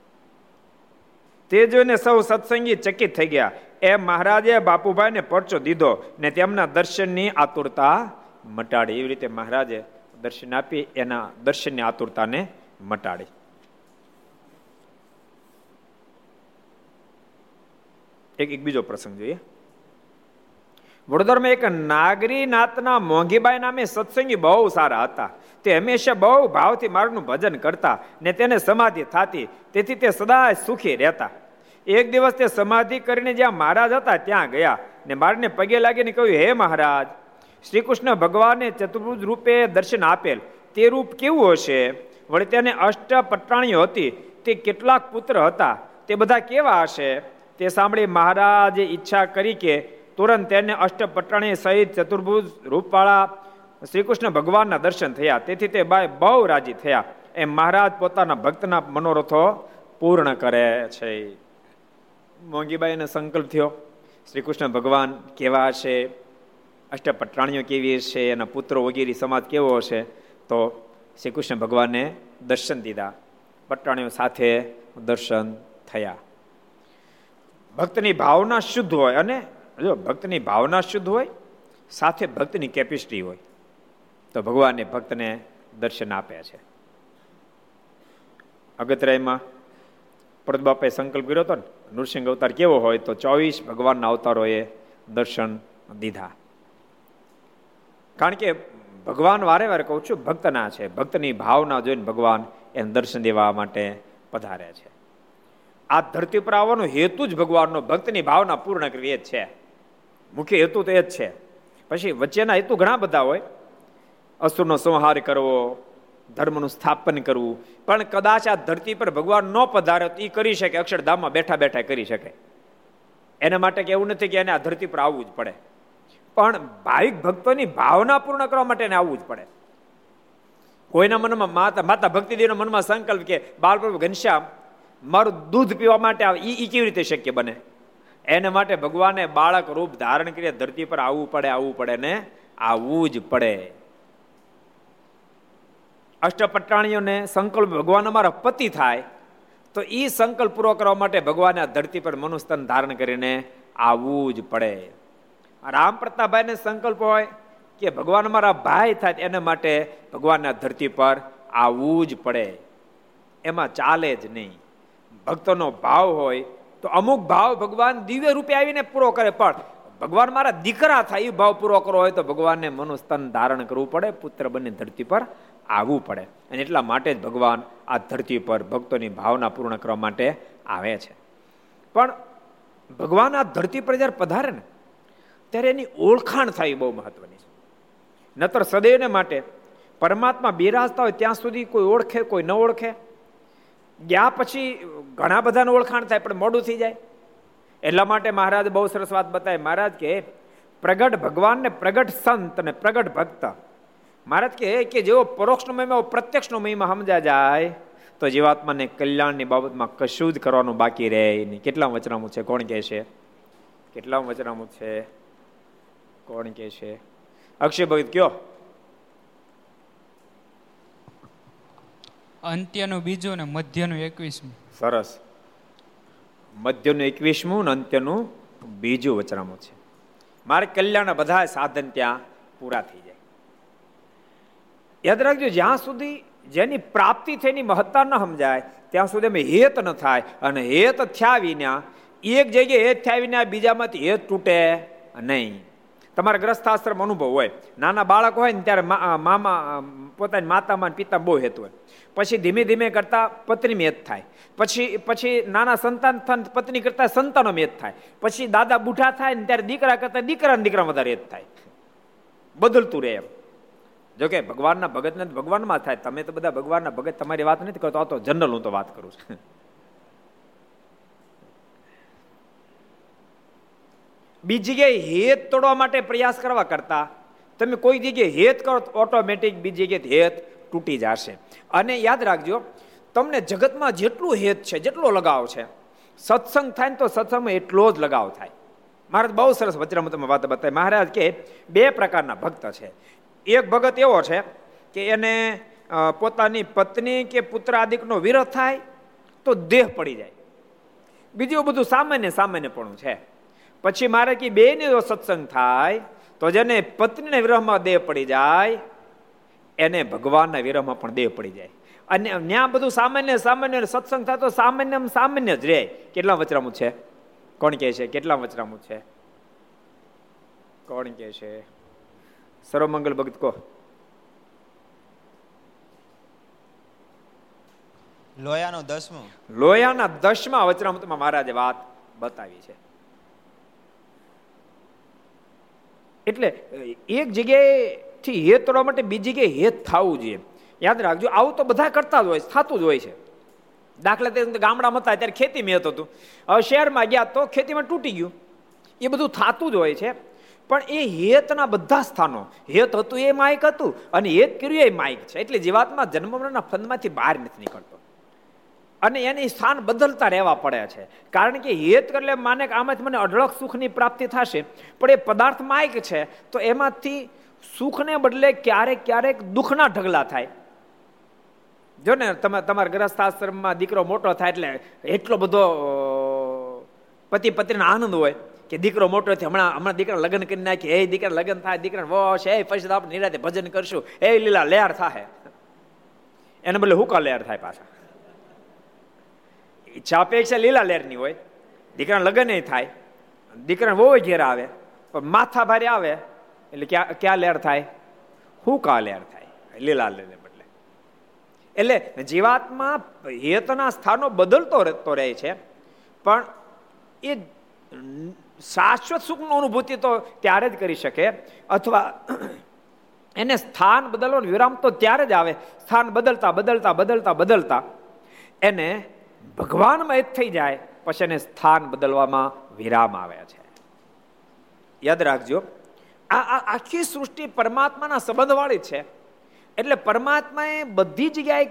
તે જોઈને સૌ સત્સંગી ચકિત થઈ ગયા. એ મહારાજે બાપુભાઈને પરચો દીધો ને તેમના દર્શનની આતુરતા મટાડી. એવી રીતે મહારાજે દર્શન આપી, એના દર્શનની આતુરતાને મટાડી. એક એક બીજો પ્રસંગ જોઈએ. વડોદરામાં એક નાગરી નાતના મોંઘીબાઈ નામે સત્સંગી બહુ સારા હતા. તે હંમેશા બહુ ભાવથી મારનું ભજન કરતા ને તેને સમાધિ થતી. તેથી તે સદા સુખી રહેતા. એક દિવસ તે સમાધિ કરીને જ્યાં મહારાજ હતા ત્યાં ગયા ને મારને પગે લાગીને કહ્યું, હે મહારાજ શ્રી કૃષ્ણ ભગવાને ચતુર્ભુજ રૂપે દર્શન આપેલ. તે રૂપ કેવું હશે? વળી તેને અષ્ટ પટાણીઓ હતી. તે કેટલાક પુત્ર હતા. તે બધા કેવા હશે? તે સાંભળી મહારાજે ઈચ્છા કરી કે તુરંત તેને અષ્ટપટણી સહિત ચતુર્ભુજ રૂપવાળા શ્રીકૃષ્ણ ભગવાનના દર્શન થયા. તેથી તે બાય બહુ રાજી થયા. એમ મહારાજ પોતાના ભક્તના મનોરથો પૂર્ણ કરે છે. મોંઘીબાઈને સંકલ્પ થયો. શ્રી કૃષ્ણ ભગવાન કેવા હશે અષ્ટપટરાણીઓ કેવી હશે એના પુત્રો વગેરે સમાજ કેવો હશે તો શ્રી કૃષ્ણ ભગવાને દર્શન દીધા. પટાણીઓ સાથે દર્શન થયા. ભક્તની ભાવના શુદ્ધ હોય અને જો ભક્તની ભાવના શુદ્ધ હોય, સાથે ભક્તની કેપેસિટી હોય, તો ભગવાને ભક્તને દર્શન આપ્યા છે. અગતરાયમાં પરત સંકલ્પ કર્યો હતો ને, નૃસિંહ અવતાર કેવો હોય તો ચોવીસ ભગવાનના અવતારોએ દર્શન દીધા. કારણ કે ભગવાન વારે વારે કહું છું, ભક્તના છે, ભક્તની ભાવના જોઈને ભગવાન એને દર્શન દેવા માટે પધારે છે. આ ધરતી પર આવવાનો હેતુ જ ભગવાનનો ભક્તની ભાવના પૂર્ણ કરવી એ છે. મુખ્ય હેતુ તો એ જ છે. પછી વચ્ચેના હેતુ ઘણા બધા હોય. અસુરનો સંહાર કરવો, ધર્મનું સ્થાપન કરવું. પણ કદાચ આ ધરતી પર ભગવાન ન પધારે એ કરી શકે, અક્ષરધામમાં બેઠા બેઠા કરી શકે. એના માટે કે એવું નથી કે એને આ ધરતી પર આવવું જ પડે. પણ ભાવિક ભક્તોની ભાવના પૂર્ણ કરવા માટે એને આવવું જ પડે. કોઈના મનમાં માતા માતા ભક્તિદેવના મનમાં સંકલ્પ કે બાલપ્રભુ ઘનશ્યામ, મારું દૂધ પીવા માટે આવે એ કેવી રીતે શક્ય બને? એને માટે ભગવાને બાળક રૂપ ધારણ કરી ધરતી પર આવવું પડે આવવું પડે ને આવવું જ પડે. અષ્ટપટ્ટાણીઓને સંકલ્પ, ભગવાન અમારા પતિ થાય, તો એ સંકલ્પ પૂરો કરવા માટે ભગવાને આ ધરતી પર મનુસ્તન ધારણ કરીને આવવું જ પડે. રામ પ્રતાપભાઈને સંકલ્પ હોય કે ભગવાન અમારા ભાઈ થાય એને માટે ભગવાનના ધરતી પર આવવું જ પડે. એમાં ચાલે જ નહીં. ભક્તોનો ભાવ હોય તો અમુક ભાવ ભગવાન દિવ્ય રૂપે આવીને પૂરો કરે, પણ ભગવાન મારા દીકરા થાય એ ભાવ પૂરો કરવો હોય તો ભગવાનને મનુસ્તન ધારણ કરવું પડે પુત્ર બની ધરતી પર આવવું પડે. અને એટલા માટે જ ભગવાન આ ધરતી પર ભક્તોની ભાવના પૂર્ણ કરવા માટે આવે છે. પણ ભગવાન આ ધરતી પર જ્યારે પધારે ને, ત્યારે એની ઓળખાણ થાય બહુ મહત્વની છે. નતર સદૈવને માટે પરમાત્મા બિરાજતા હોય ત્યાં સુધી કોઈ ઓળખે, કોઈ ન ઓળખે ગયા પછી ઘણા બધાનું ઓળખાણ થાય, પણ મોડું થઈ જાય. એટલા માટે મહારાજ બહુ સરસ વાત બતાવે. મહારાજ કે પ્રગટ ભગવાન ને પ્રગટ સંત ને પ્રગટ ભક્ત. મહારાજ કે કે જેવો પરોક્ષનો મહિમા પ્રત્યક્ષનો મહિમા સમજા જાય, તો જીવાત્માને કલ્યાણની બાબતમાં કશું જ કરવાનું બાકી રહે નહીં. કેટલા વચનામું છે? કોણ કહે છે? કેટલા વચનામું છે? કોણ કહે છે? અક્ષય ભગત કયો? અંત્યનું બીજું ને મધ્યનું એકવીસમું. સરસ. મધ્યનું એકવીસમું ને અંત્યનું બીજું વચનામું છે. મારે કલ્યાણ બધા સાધન ત્યાં પૂરા થઈ જાય. યાદ રાખજો, જ્યાં સુધી જેની પ્રાપ્તિ થઈની મહત્તા ન સમજાય, ત્યાં સુધી અમે હેત ન થાય અને હેત થયા વિના એક જગ્યાએ હેત થયા વિના બીજામાંથી હેત તૂટે નહીં. તમારા ગ્રસ્થાશ્રમ અનુભવ હોય. નાના બાળક હોય ને ત્યારે મામા પોતાની માતામાં પિતા બહુ હેત હોય. પછી ધીમે ધીમે કરતા પત્ની મેદ થાય. પછી પછી નાના સંતાન પત્ની કરતા સંતાનો મેદ થાય. પછી દાદા બુઢા થાય ને ત્યારે દીકરા કરતા દીકરા દીકરા વધારે હેત થાય. બદલતું રહે એમ. જોકે ભગવાનના ભગતને ભગવાનમાં થાય. તમે તો બધા ભગવાનના ભગત, તમારી વાત નથી કરતો, આ તો જનરલ હું તો વાત કરું છું. બીજી જગ્યાએ હેત તોડવા માટે પ્રયાસ કરવા કરતા, તમે કોઈ જગ્યાએ હેત કરો ઓટોમેટિક બીજી જગ્યાએ હેત તૂટી જશે. અને યાદ રાખજો, તમને જગતમાં જેટલું હેત છે, જેટલો લગાવ છે, સત્સંગ થાય ને તો સત્સંગમાં એટલો જ લગાવ થાય. મહારાજ બહુ સરસ વચરામાં તમે વાત બતાવી. મહારાજ કે બે પ્રકારના ભક્ત છે. એક ભગત એવો છે કે એને પોતાની પત્ની કે પુત્ર આદિકનો વિરોધ થાય તો દેહ પડી જાય. બીજું બધું સામાન્ય સામાન્યપણું છે. પછી મારે કે બેને જો સત્સંગ થાય તો જેને પત્નીના વિરહમાં દેહ પડી જાય એને ભગવાનના વિરહમાં પણ દેહ પડી જાય. અને ત્યાં બધું સામાન્ય સામાન્ય સત્સંગ થાય તો સામાન્ય સામાન્ય જ રહે. કેટલા વચરામું છે? કોણ કહે છે? કેટલા વચરામું છે? કોણ કહે છે? સર્વમંગલ ભગત કો લોયાનો દસમો. લોયાના દસમા વચરામૃતમાં મહારાજે વાત બતાવી છે. એટલે એક જગ્યાએથી હેત તોડવા માટે બીજી જગ્યાએ હેત થવું જોઈએ. યાદ રાખજો, આવું તો બધા કરતા જ હોય થતું જ હોય છે. દાખલા તરીકે ગામડામાં હતા ત્યારે ખેતી મેં હતું. હવે શહેરમાં ગયા તો ખેતીમાં તૂટી ગયું. એ બધું થતું જ હોય છે. પણ એ હેતના બધા સ્થાનો, હેત હતું એ માઇક હતું, અને હેત કર્યું એ માઇક છે. એટલે જીવાતમાં જન્મના ફંદમાંથી બહાર નથી નીકળતો. અને એની સ્થાન બદલતા રહેવા પડે છે. કારણ કે હેત એટલે માને કે આમાંથી મને અઢળક સુખની પ્રાપ્તિ થશે. પણ એ પદાર્થ માયક છે, તો એમાંથી સુખને બદલે ક્યારેક ક્યારેક દુઃખના ઢગલા થાય. જો ને તમે તમારા ગ્રસ્થાશ્રમમાં દીકરો મોટો થાય એટલે એટલો બધો પતિ પત્નીનો આનંદ હોય કે દીકરો મોટો થયો. હમણાં હમણાં દીકરા લગ્ન કરી નાખી. એ દીકરા લગ્ન થાય, દીકરા વોશ, એ પછી આપણે નિરાતે ભજન કરશું. એ લીલા લેર થાય એને બદલે હુકા લેર થાય પાછા. ઈચ્છા અપેક્ષા લીલા લેરની હોય, દીકરાને લગ્ન થાય દીકરા બહુ ઘેર આવે, પણ માથા ભારે આવે, એટલે ક્યાં ક્યાં લેર થાય? હુકા લેર થાય? લીલા લેર એટલે જીવાત્મા હેતના સ્થાનો બદલતો રહેતો રહે છે, પણ એ શાશ્વત સુખનો અનુભૂતિ તો ત્યારે જ કરી શકે, અથવા એને સ્થાન બદલવાનો વિરામ તો ત્યારે જ આવે, સ્થાન બદલતા બદલતા બદલતા બદલતા, એને ભગવાનમાં એક થઈ જાય, પછી એને સ્થાન બદલવામાં વિરામ આવે છે. યાદ રાખજો આ આખી સૃષ્ટિ પરમાત્માના સંબંધવાળી છે. એટલે પરમાત્માએ બધી જગ્યાએ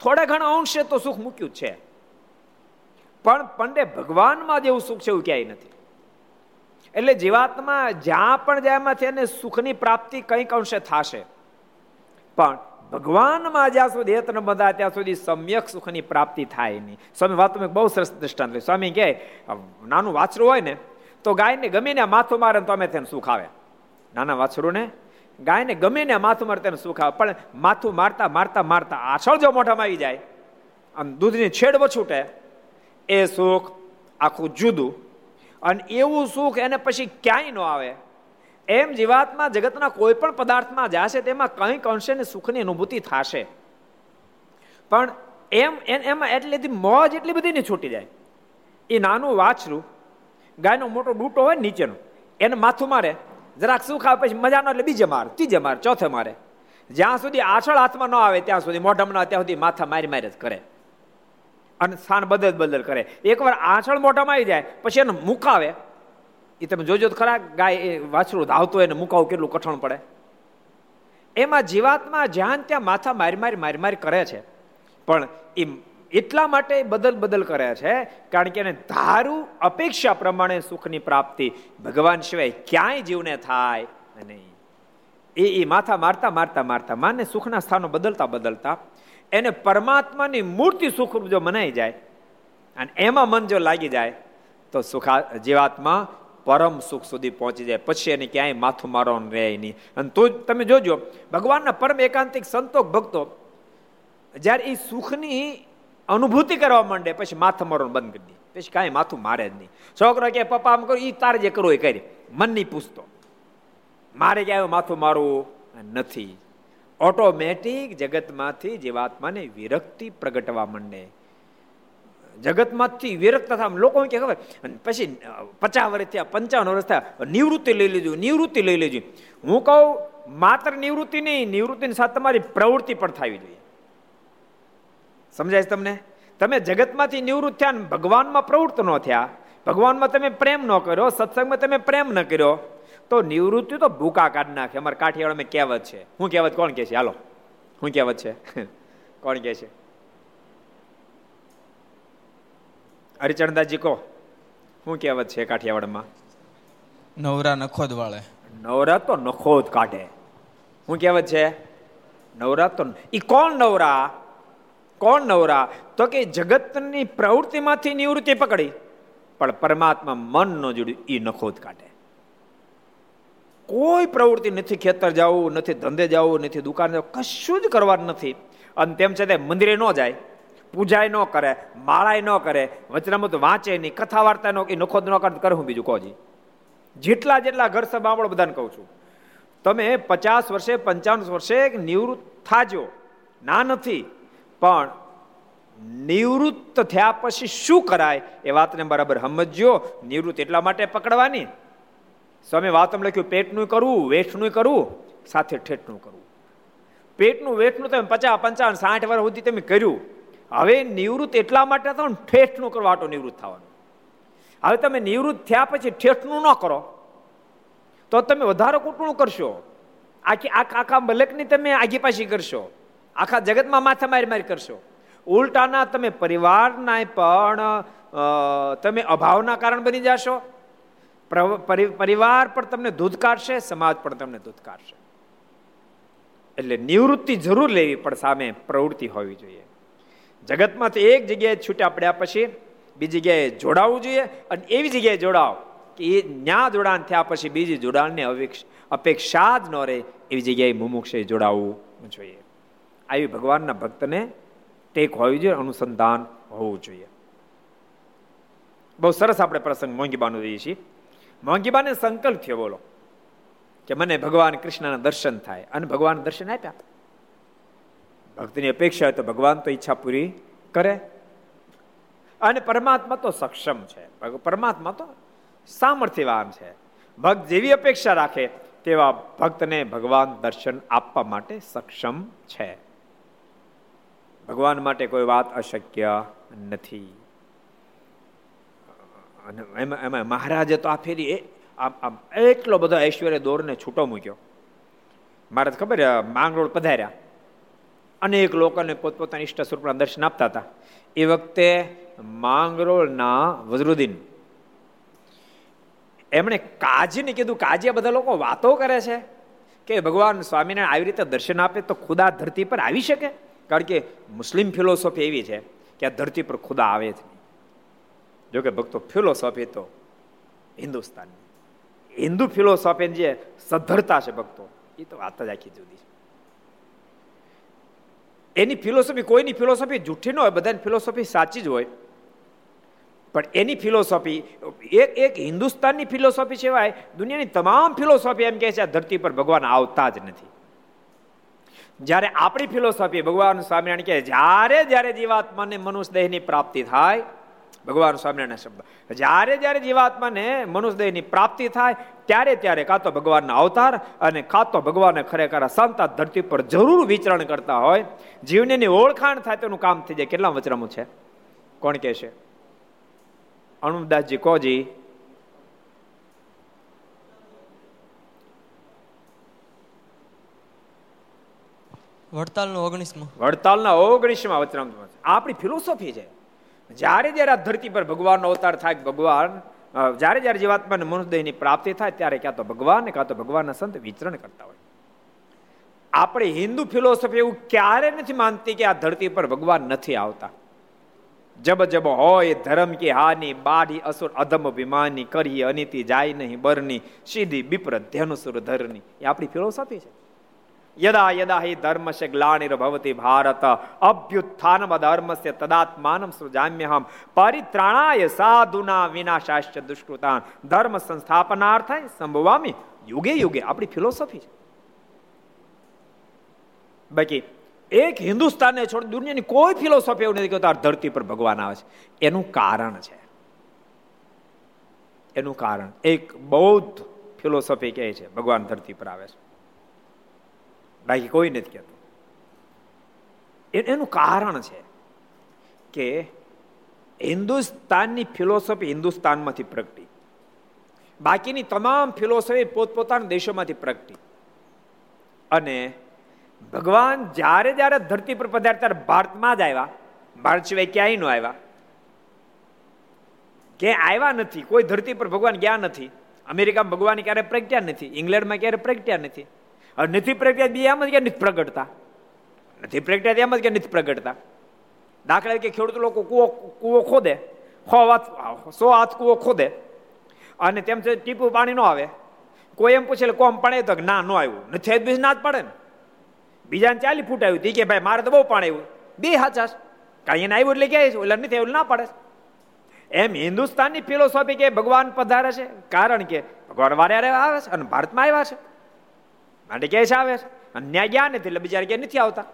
થોડા ઘણા અંશે તો સુખ મૂક્યું છે. પણ પંડે ભગવાનમાં જેવું સુખ છે એવું ક્યાંય નથી. એટલે જીવાત્મા જ્યાં પણ જ્યાંમાંથી એને સુખની પ્રાપ્તિ કંઈક અંશે થશે, પણ ભગવાનમાં જ્યાં સુધી હેત ન બધા ત્યાં સુધી સમ્યક સુખની પ્રાપ્તિ થાય નહીં. સ્વામી વાત બહુ સરસ દ્રષ્ટાંત સ્વામી કહે નાનું વાછરું હોય ને, તો ગાયને ગમે ને માથું મારે તો અમે તેને સુખ આવે. નાના વાછરું ને ગાયને ગમે ને માથું મારે તેને સુખ આવે. પણ માથું મારતા મારતા મારતા આછળ જો મોઢામાં આવી જાય અને દૂધની છેડ છૂટે એ સુખ આખું જુદું. અને એવું સુખ એને પછી ક્યાંય ન આવે. એમ જીવાતમાં જગતના કોઈ પણ પદાર્થમાં જશે, તેમાં કંઈક અંશે સુખની અનુભૂતિ થશે. પણ એમ એમાં એટલી મોજ એટલી બધી નહીં છૂટી જાય. એ નાનું વાછરું, ગાયનો મોટો ડૂટો હોય નીચેનો, એને માથું મારે, જરાક સુખ આવે પછી મજાનો એટલે બીજે માર, ત્રીજે માર, ચોથે મારે. જ્યાં સુધી આછળ હાથમાં ન આવે, ત્યાં સુધી મોઢામાં ત્યાં સુધી માથા મારી મારી જ કરે. અને સ્થાન બદલ બદલ કરે. એકવાર આછળ મોઢામાં આવી જાય, પછી એને મુકાવે એ તમે જોજો ખરા, ગાય એ વાછરું ધાવતો એને મુકાવું કેટલું કઠણ પડે. એમાં જીવાતમાં જ્યાં ત્યાં માથા મારી મારી મારી મારી કરે છે. પણ એ એટલા માટે બદલ બદલ કરે છે, કારણ કે એને ધારું અપેક્ષા પ્રમાણે સુખની પ્રાપ્તિ ભગવાન સિવાય ક્યાંય જીવને થાય નહીં. એ એ માથા મારતા મારતા મારતા માને સુખના સ્થાનો બદલતા બદલતા એને પરમાત્માની મૂર્તિ સુખરૂપ જો મનાઈ જાય, અને એમાં મન જો લાગી જાય, તો સુખા જીવાત્મા પરમ સુખ સુધી પહોંચી જાય. પછી એને ક્યાંય માથું મારવાનું રહે નહીં. અને તો તમે જોજો, ભગવાનના પરમ એકાંતિક સંતોક ભક્તો જ્યારે એ સુખની અનુભૂતિ કરવા માંડે, પછી માથું મારવાનું બંધ કરી દે. પછી કાંઈ માથું મારે જ નહીં. છોકરો કે પપ્પા, આમ કરો. એ તારે જે કરવું એ કરી મન નહીં પૂછતો. મારે ક્યાંય માથું મારવું નથી. ઓટોમેટિક જગતમાંથી જીવાત્માને વિરક્તિ પ્રગટવા માંડે. જગતમાંથી વિરક્ત થતા લોકો કે ખબર? પછી પચાસ વર્ષ થયા, પંચાવન વર્ષ થયા. નિવૃત્તિ લઈ લેજો, નિવૃત્તિ લઈ લેજો. હું કહું, માત્ર નિવૃત્તિ નહીં, નિવૃત્તિની સાથે તમારી પ્રવૃત્તિ પણ થવી જોઈએ. સમજાય છે તમને? તમે જગતમાંથી નિવૃત્ત થયા ને ભગવાનમાં પ્રવૃત્ત ન થયા, ભગવાનમાં તમે પ્રેમ ન કર્યો, સત્સંગમાં તમે પ્રેમ ન કર્યો, તો નિવૃત્તિ તો ભૂકા કાઢ નાખે. અમારે કાઠિયાવાડમાં કહેવત છે. હું કહેવત કોણ કે છે? હાલો. હું કહેવત છે? કોણ કે છે? હરિચરણદાસજી કહો શું કહેવત છે કાઠિયાવાડમાં? નવરા નખોદ વાળે. નવરા તો નખોદ કાઢે. શું કહેવત છે? નવરા તો એ કોણ નવરા? કોણ નવરા? તો કે જગતની પ્રવૃત્તિમાંથી નિવૃત્તિ પકડી. પણ પરમાત્મા મન ન જોડ્યું એ નખોદ કાઢે. કોઈ પ્રવૃત્તિ નથી ખેતર જવું નથી ધંધે જવું નથી દુકાન જવું કશું જ કરવાનું નથી. અને તેમ છતાં મંદિરે ન જાય. પૂજાય ન કરે, માળાય ન કરે, વચનામૃત વાંચે નહીં કથા વાર્તા ન નખોદ ન કરે હું બીજું, કહો જેટલા જેટલા ઘર સભા બધાને કહું છું. તમે પચાસ વર્ષે પંચાવન વર્ષે નિવૃત્ત થાજો. ના નથી, પણ નિવૃત્ત થયા પછી શું કરાય? એ વાતને બરાબર સમજજો. નિવૃત્ત એટલા માટે પકડવાની. સ્વામી વાતમ લખ્યું, પેટનું કરવું વેઠનું કરવું સાથે ઠેઠનું કરવું પેટનું વેઠનું તમે પચાસ, પંચાવન, સાઠ વર્ષ સુધી તમે કર્યું. હવે નિવૃત્ત એટલા માટે તો ઠેઠનું કરવા આટો નિવૃત્ત થવાનું. હવે તમે નિવૃત્ત થયા પછી ઠેઠનું ન કરો, તો તમે વધારે કુટુંબ કરશો. આખા આખા મલકની તમે આગી પાછી કરશો. આખા જગતમાં માથા મારી મારી કરશો. ઉલટાના તમે પરિવારના પણ તમે અભાવના કારણ બની જશો. પરિવાર પણ તમને દૂધ કાઢશે, સમાજ પણ તમને દૂધ કાઢશે. એટલે નિવૃત્તિ જરૂર લેવી પણ સામે પ્રવૃત્તિ હોવી જોઈએ. જગતમાંથી એક જગ્યાએ છૂટ્યા પડ્યા પછી બીજી જગ્યાએ જોડાવવું જોઈએ અને એવી જગ્યાએ જોડાવ કે એ ન્યા જોડાણ થયા પછી બીજી જોડાણને અપેક્ષા જ ન રહે એવી જગ્યાએ મુમુક્ષે જોડાવવું જોઈએ. આવી ભગવાનના ભક્તને ટેક હોવી જોઈએ, અનુસંધાન હોવું જોઈએ. બહુ સરસ આપણે પ્રસંગ મોંઘીબાનો જોઈએ છીએ. મોંઘીબાને સંકલ્પ થયો બોલો, કે મને ભગવાન કૃષ્ણના દર્શન થાય અને ભગવાન દર્શન આપ્યા. ભક્તિની અપેક્ષા હોય તો ભગવાન તો ઈચ્છા પૂરી કરે. અને પરમાત્મા તો સક્ષમ છે. પરમાત્મા તો સામર્થ્યવાન છે. ભક્ત જેવી અપેક્ષા રાખે તેવા ભક્તને ભગવાન દર્શન આપવા માટે સક્ષમ છે. ભગવાન માટે કોઈ વાત અશક્ય નથી. અને એમાં એમાં મહારાજે તો આ ફેરી એ, આમ એટલો બધો ઐશ્વર્ય દોરને છૂટો મૂક્યો. મહારાજ ખબર માંગરોળ પધાર્યા. અનેક લોકોને પોતપોતાના ઈષ્ટ સ્વરૂપના દર્શન આપતા હતા. એ વખતે માંગરોળના વજરુદ્દીન એમણે કાજીને કીધું, કાજી બધા લોકો વાતો કરે છે? કે ભગવાન સ્વામિનારાયણ આવી રીતે દર્શન આપે તો ખુદા ધરતી પર આવી શકે? કારણ કે મુસ્લિમ ફિલોસોફી એવી છે કે આ ધરતી પર ખુદા આવે જ નહીં. જોકે ભક્તો ફિલોસોફી તો હિન્દુસ્તાનની. હિન્દુ ફિલોસોફી જે સદ્ધરતા છે ભક્તો એ તો વાત જ આખી જુદી છે. એની ફિલોસોફી કોઈની ફિલોસોફી જૂઠી ન હોય, બધાની ફિલોસોફી સાચી જ હોય. પણ એની ફિલોસોફી એક એક હિન્દુસ્તાનની ફિલોસોફી સિવાય દુનિયાની તમામ ફિલોસોફી એમ કહે છે, આ ધરતી પર ભગવાન આવતા જ નથી. જ્યારે આપણી ફિલોસોફી ભગવાન સ્વામિનારાયણ કહે જ્યારે જ્યારે જીવાત્માને મનુષ્ય દેહની પ્રાપ્તિ થાય ભગવાન સ્વામિનારાયણ શબ્દ. જ્યારે જ્યારે જીવાત્માને મનુષ્યદેહની પ્રાપ્તિ થાય ત્યારે ત્યારે કાં તો ભગવાનના અવતાર અને કાં તો ભગવાનને ખરેખર સંત ધરતી પર જરૂર વિચરણ કરતા હોય. જીવને ઓળખાણ થાય તેનું કામ થઈ જાય. કેટલા વચરામું છે? કોણ કે છે? અણુદાસજી કોજી વડતાલનો ઓગણીસમો. વડતાલના ઓગણીસમાં વચનામૃત આપણી ફિલોસોફી છે. જ્યારે જ્યારે આ ધરતી પર ભગવાનનો અવતાર થાય ભગવાન જ્યારે જ્યારે જીવાત્માને મનુષ્યદેહની પ્રાપ્તિ થાય ત્યારે ક્યાં તો ભગવાન કાં તો ભગવાનના સંત વિચરણ કરતા હોય. આપણે હિન્દુ ફિલોસોફી એવું ક્યારે નથી માનતી કે આ ધરતી પર ભગવાન નથી આવતા. જબ જબ હોય, ધર્મ કે હાની, બાઢી, અસુર, અધમ વિમાની કરી અનિતિ, જાય નહીં, બરની, સીધી બિપ્ર ધ્યાનુસુર ધરની. એ આપણી ફિલોસોફી છે. યદા યદા હિ ધર્મસ્ય ગ્લાનિર્ભવતી ભારત અભ્યુત્થાનમ ધર્મસ્ય તદાત્માનમ સૃજામ્યહમ પરિત્રાણાય સાધુના વિનાશાશ્ચ દુષ્કૃતાન ધર્મ સંસ્થાપનાર્થ સંભવામી યુગે યુગે આપણી ફિલોસોફી છે। બાકી, એક હિન્દુસ્તાનને છોડ દુનિયાની કોઈ ફિલોસોફી એવું નથી કહેતા ધરતી પર ભગવાન આવે છે। એનું કારણ છે। એનું કારણ, એક બૌદ્ધ ફિલોસોફી કહે છે, ભગવાન ધરતી પર આવે છે। બાકી કોઈ નથી કહેતું. એનું કારણ છે કે હિન્દુસ્તાનની ફિલોસોફી હિન્દુસ્તાનમાંથી પ્રગટી. બાકીની તમામ ફિલોસોફી પોતપોતાના દેશોમાંથી પ્રગટી. અને ભગવાન જ્યારે જ્યારે ધરતી પર પધાર્યા ત્યારે ભારતમાં જ આવ્યા. ભારત સિવાય ક્યાંય ન આવ્યા. ક્યાંય આવ્યા નથી. કોઈ ધરતી પર ભગવાન ગયા નથી. અમેરિકામાં ભગવાન ક્યારે પ્રગટ્યા નથી. ઇંગ્લેન્ડમાં ક્યારે પ્રગટ્યા નથી. નથી પ્રગટ્યા બે એમ જ કે નથી પ્રગટતા? નથી પ્રગટ્યા એમ જ કે નથી પ્રગટતા? દાખલા કે ખેડૂત લોકો કુવો કુવો ખોદે. સો હાથ સો હાથ કુવો ખોદે. અને તેમ છે ટીપું પાણી ન આવે. કોઈ એમ પૂછે કોમ પાણી તો ના, ન આવ્યું. નથી બીજ ના જ પડે ને. બીજાને ચાલી ફૂટ આવ્યું. તી કે ભાઈ, મારે તો બહુ પાણી આવ્યું. બે હાચાસ કાંઈ એને આવ્યું એટલે ક્યાંય એટલે નથી આવ્યું ના પડે એમ હિન્દુસ્તાનની ફિલોસોફી કે ભગવાન પધારે છે? કારણ કે ભગવાન વારે આવે છે અને ભારતમાં આવ્યા છે. માટે કે છે આવે છે. ન્યાય જ્ઞાન નથી એટલે બીજા ક્યાં નથી આવતા.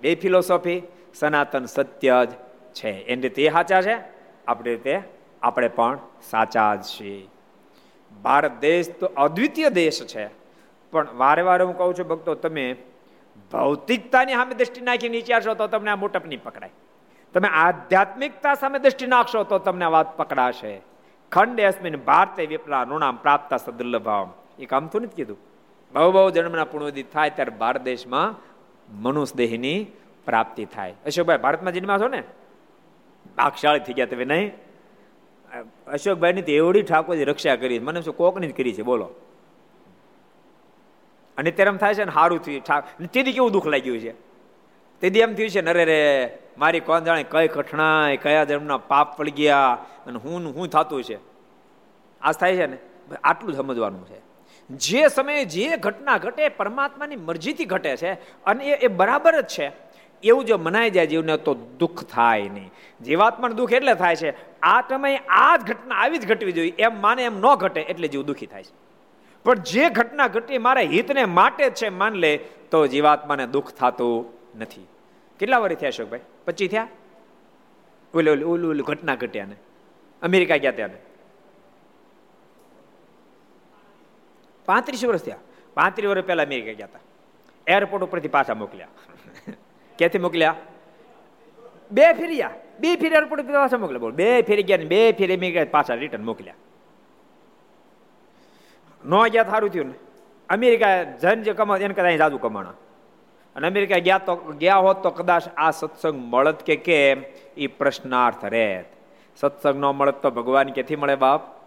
બે ફિલોસોફી સનાતન સત્ય જ છે. એની રીતે એ સાચા છે? આપણી રીતે આપણે પણ સાચા જ છીએ. ભારત દેશ તો અદ્વિતીય દેશ છે. પણ વારે વારે હું કહું છું, ભક્તો, તમે ભૌતિકતાની સામે દ્રષ્ટિ નાખી વિચારશો તો તમને આ મોટપ નહીં પકડાય. તમે આધ્યાત્મિકતા સામે દ્રષ્ટિ નાખશો તો તમને આ વાત પકડાશે. ખંડ અસ્મિન ભારતે વિપલા નુણામ પ્રાપ્ત સદુર્લભાવ એ કામ તો નથી કીધું. બહુ બહુ જન્મના પુણ્યદી થાય ત્યારે ભારત દેશમાં મનુષ્ય દેહની પ્રાપ્તિ થાય. અશોકભાઈ, ભારતમાં જન્મા છો ને? પાકશાળી થઈ ગયા તમે નહીં? અશોકભાઈની તો એવડી ઠાકોરજી રક્ષા કરી મને શું કોકની જ કરી છે, બોલો. અને ત્યારે એમ થાય છે ને સારું થયું ઠાક તેથી કેવું દુઃખ લાગ્યું છે? તેથી એમ થયું છે ને, અરે રે મારી કોણ જાણે કઈ કઠણાય કયા જન્મના પાપ પડી ગયા, અને હું હું થતું છે? આ થાય છે ને? આટલું સમજવાનું છે. જે સમયે જે ઘટના ઘટે, પરમાત્માની મરજીથી ઘટે છે અને એ એ બરાબર જ છે. એવું જો મનાઈ જાય જીવને તો દુઃખ થાય નહીં. જીવાત્માને દુઃખ એટલે થાય છે. આ સમયે આ જ ઘટના આવી જ ઘટવી જોઈએ. એમ માને એમ ન ઘટે એટલે જીવ દુઃખી થાય છે. પણ જે ઘટના ઘટી મારા હિતને માટે છે, માન લે, તો જીવાત્માને દુઃખ થતું નથી. કેટલા વર્ષ થયા અશોકભાઈ? પચીસ થયા? ઓલે ઓલું ઓલું ઘટના ઘટ્યા ને. અમેરિકા ગયા ત્યાં પાંત્રીસ વર્ષ થયા. પાંત્રીસ વર્ષ પહેલા અમેરિકા ગયા હતા. એરપોર્ટ ઉપરથી પાછા મોકલ્યા. ક્યાંથી મોકલ્યા? બે ફેરિયા. બે ફેરી એરપોર્ટ પાછા મોકલ્યા. બોલ, બે ફેરી ગયા ને બે ફેરી અમેરિકા પાછા રિટર્ન મોકલ્યા. ન ગયા સારું થયું ને. અમેરિકા જન જે કમાત એને કદાચ જાજુ કમાણા. અને અમેરિકા ગયા તો, ગયા હોત તો કદાચ આ સત્સંગ મળત કે કેમ? એ પ્રશ્નાર્થ રહેત. સત્સંગ ન મળત તો ભગવાન ક્યાંથી મળે બાપ?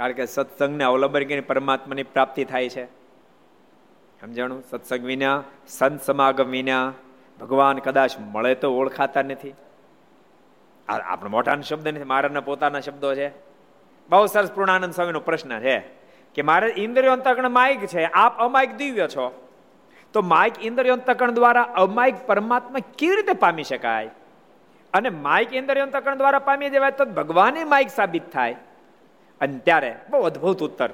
કારણ કે સત્સંગને અવલંબન કરીને પરમાત્માની પ્રાપ્તિ થાય છે. સમજાણું? સત્સંગ વિના, સંત સમાગમ વિના, ભગવાન કદાચ મળે તો ઓળખાતા નથી. આપણે મોટાના શબ્દ નથી, મારાના પોતાના શબ્દો છે. બહુ સરસ પૂર્ણાનંદ સ્વામીનો પ્રશ્ન છે કે મારે ઇન્દ્રિયો અંતકણ માઇક છે, આપ અમાયક દિવ્ય છો. તો માઇક ઇન્દ્રિયો અંતકણ દ્વારા અમાયક પરમાત્મા કેવી રીતે પામી શકાય? અને માઇક ઇન્દ્રિયો અંતકણ દ્વારા પામી દેવાય તો ભગવાને માઇક સાબિત થાય. અને ત્યારે બહુ અદભુત ઉત્તર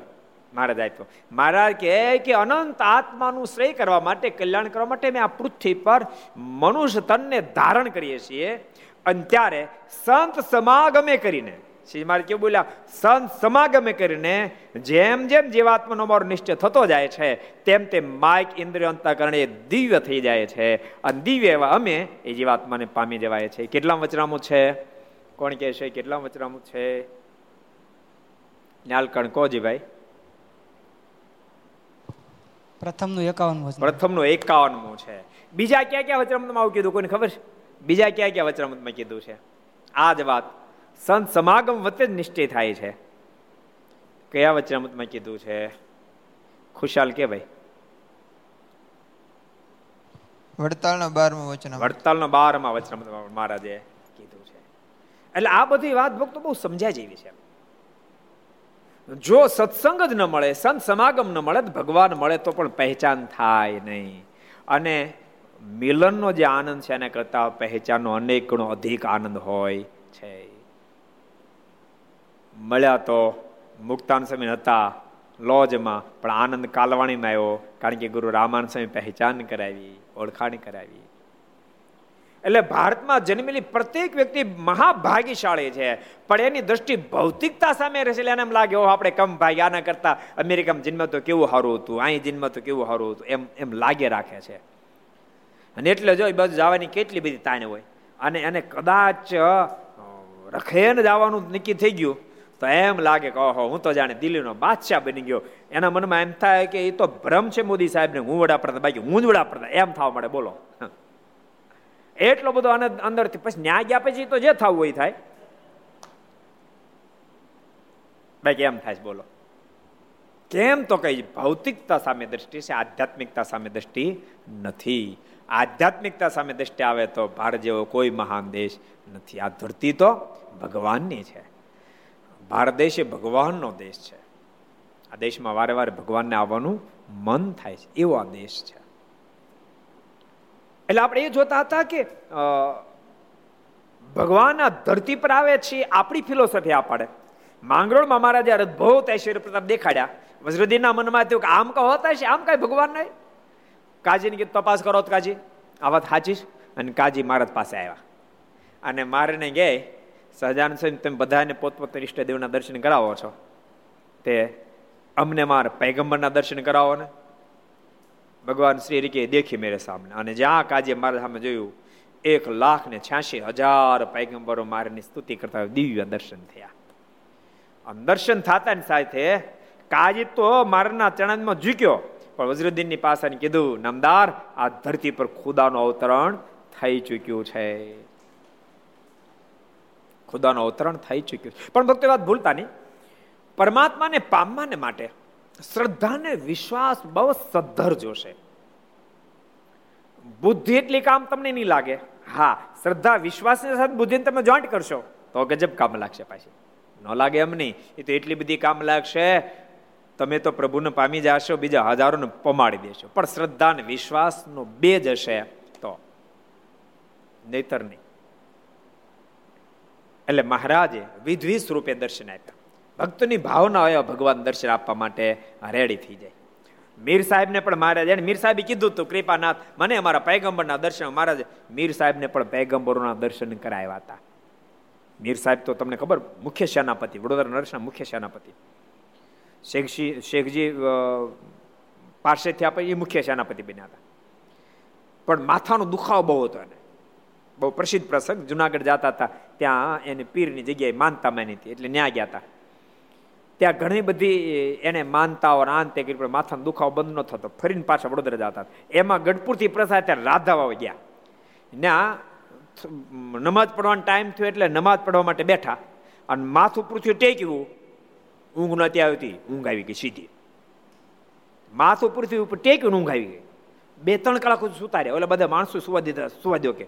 મહારાજ આપ્યો. મહારાજ કહે કે અનંત આત્માનું શ્રેય કરવા માટે, કલ્યાણ કરવા માટે મેં આ પૃથ્વી પર મનુષ્ય તનને ધારણ કરીએ છીએ. અને ત્યારે સંત સમાગમે કરીને શ્રી મારે કેવું બોલ્યા? સંત સમાગમે કરીને જેમ જેમ જીવાત્માનો અમારો નિશ્ચય થતો જાય છે, તેમ તેમ માઇક ઇન્દ્રિય અંતકરણ એ દિવ્ય થઈ જાય છે. અને દિવ્ય એવા અમે એ જીવાત્માને પામી જવાય છે. કેટલા વચરામું છે? કોણ કહે છે? કેટલા વચરામું છે? ન્યાલકણ કોજી ભાઈ. પ્રથમનું એકાવન પ્રથમનું એકાવનમું છે. બીજા ક્યાં ક્યાં વચરામૃતમાં આવું કીધું કોઈને ખબર છે? બીજા ક્યાં ક્યાં વચરામૃતમાં કીધું છે? આ જ વાત સંત સમાગમ વચ્ચે જ નિશ્ચય થાય છે. કયા વચરામૃતમાં કીધું છે? ખુશાલ કે ભાઈ? વડતાલના બારમા વચન વડતાલનો બારમાં વચરામૃત મહારાજે કીધું છે. એટલે આ બધી વાત ભક્તો બહુ સમજાય જેવી છે. જો સત્સંગ જ ન મળે, સંત સમાગમ ન મળે ભગવાન મળે તો પણ પહેચાન થાય નહીં. અને મિલનનો જે આનંદ છે, એને કરતા પહેચાનનો અનેક ગણો અધિક આનંદ હોય છે. મળ્યા તો મુક્તાન સમય હતા લોજમાં, પણ આનંદ કાલવાણીમાં આવ્યો, કારણ કે ગુરુ રામાન સ્વામી પહેચાન કરાવી, ઓળખાણ કરાવી. એટલે ભારતમાં જન્મેલી પ્રત્યેક વ્યક્તિ મહાભાગ્યશાળી છે. પણ એની દ્રષ્ટિ ભૌતિકતા સામે રહેશે એને એમ લાગે, ઓહ, આપણે કમ ભાઈ, આના કરતા અમેરિકામાં જન્મ તો કેવું સારું હતું? અહીં જન્મ તો કેવું સારું હતું? એમ એમ લાગે રાખે છે. અને એટલે જો બાજુ જવાની કેટલી બધી તાણ હોય. અને એને કદાચ રખેન જવાનું નક્કી થઈ ગયું, તો એમ લાગે કે, ઓહો, હું તો જાણે દિલ્હીનો બાદશાહ બની ગયો. એના મનમાં એમ થાય કે, એ તો ભ્રમ છે મોદી સાહેબને, હું વડાપ્રધાન, બાકી હું જ વડાપ્રધાન. એમ થવા મળે બોલો. એટલો બધો આનંદ અંદરથી. પછી ન્યાય ગયા પછી તો જે થવું હોય થાય. બાકી એમ થાય બોલો. કેમ તો કઈ ભૌતિકતા સામે દ્રષ્ટિ છે, આધ્યાત્મિકતા સામે દ્રષ્ટિ નથી. આધ્યાત્મિકતા સામે દ્રષ્ટિ આવે તો ભારત જેવો કોઈ મહાન દેશ નથી. આ ધરતી તો ભગવાનની છે. ભારત દેશ એ ભગવાનનો દેશ છે. આ દેશમાં વારે વારે ભગવાનને આવવાનું મન થાય છે. એવો આ દેશ છે. એટલે આપણે એ જોતા હતા કે ભગવાન આ ધરતી પર આવે છે, આપણી ફિલોસોફી આ પાડે. માંગરોળમાં મહારાજે અદભુત ઐશ્વર્ય પ્રતાપ દેખાડ્યા. વજ્રદીના મનમાં થયું કે આમ કહો હોતા છે, આમ કઈ ભગવાન નહીં. કાજીને કે તપાસ કરો તો કાજી. આ વાત સાચી અને કાજી મહારાજ પાસે આવ્યા. અને મારે ગે સહજાનંદ સ્વામી, તમે બધાને પોતપોત ઈષ્ટદેવના દર્શન કરાવો છો. તે અમને માર પૈગંબરના દર્શન કરાવો ને. ભગવાન શ્રી હરિકે દેખી મેરે સામને. અને જ્યાં કાજે મારા સામે જોયું, એક લાખ ને છ્યાસી હજાર પૈગંબરો મારીની સ્તુતિ કરતા દિવ્ય દર્શન થયા. દર્શન થતા સાથે કાજી તો મારના ચરણમાં ઝૂક્યો. પણ વજ્રદ્દીનની પાસે કીધું, નામદાર, આ ધરતી પર ખુદાનું અવતરણ થઈ ચૂક્યું છે. ખુદાનું અવતરણ થઈ ચૂક્યું પણ ભક્તો વાત ભૂલતા નહીં. પરમાત્માને પામવાને માટે શ્રદ્ધાને વિશ્વાસ બહુ સદ્ધર જોશે. બુદ્ધિ એટલી કામ તમને નહીં લાગે. હા, શ્રદ્ધા વિશ્વાસની સાથે બુદ્ધિને તમે જોઈન્ટ કરશો, તો ગજબ કામ લાગશે પાછી. ન લાગે એમ નહીં, એ તો એટલી બધી કામ લાગશે, તમે તો પ્રભુને પામી જશો, બીજા હજારોને પમાડી દેશો. પણ શ્રદ્ધા અને વિશ્વાસનો બે જ હશે તો. નહીતર નહીં. એટલે મહારાજે વિધવિધ સ્વરૂપે દર્શન આપ્યા. ભક્તની ભાવના હોય ભગવાન દર્શન આપવા માટે રેડી થઈ જાય. મીર સાહેબને પણ મહારાજ, એને મીર સાહેબે કીધું હતું, કૃપાનાથ, મને અમારા પૈગંબરના દર્શન મહારાજ, મીર સાહેબને પણ પૈગંબરોના દર્શન કરાવ્યા હતા. મીર સાહેબ તો તમને ખબર, મુખ્ય સેનાપતિ, વડોદરા નરેશના મુખ્ય સેનાપતિ. શેખજી શેખજી પાસે થયા પછી એ મુખ્ય સેનાપતિ બન્યા હતા. પણ માથાનો દુખાવો બહુ હતો એને. બહુ પ્રસિદ્ધ પ્રસંગ. જુનાગઢ જતા હતા, ત્યાં એને પીરની જગ્યાએ માનતા માની હતી, એટલે ન્યા ગયા હતા. ત્યાં ઘણી બધી એને માનતાઓ આંતે કરી પણ માથાનો દુખાવો બંધ ન થતો. ફરીને પાછા વડોદરા જતા એમાં ગઢપુરથી પ્રસાદ ત્યાં રાધાવા ગયા. ત્યાં નમાજ પડવાનો ટાઈમ થયો એટલે નમાજ પડવા માટે બેઠા. અને માથું પૃથ્વી ટેક્યું. ઊંઘ નહોતી આવતી. ઊંઘ આવી ગઈ સીધી. માથું પૃથ્વી ઉપર ટેક્યું ઊંઘ આવી ગઈ. બે, ત્રણ કલાક સુતા રહ્યા એટલે બધા માણસો સુવા દીધા, સુવા દો કે.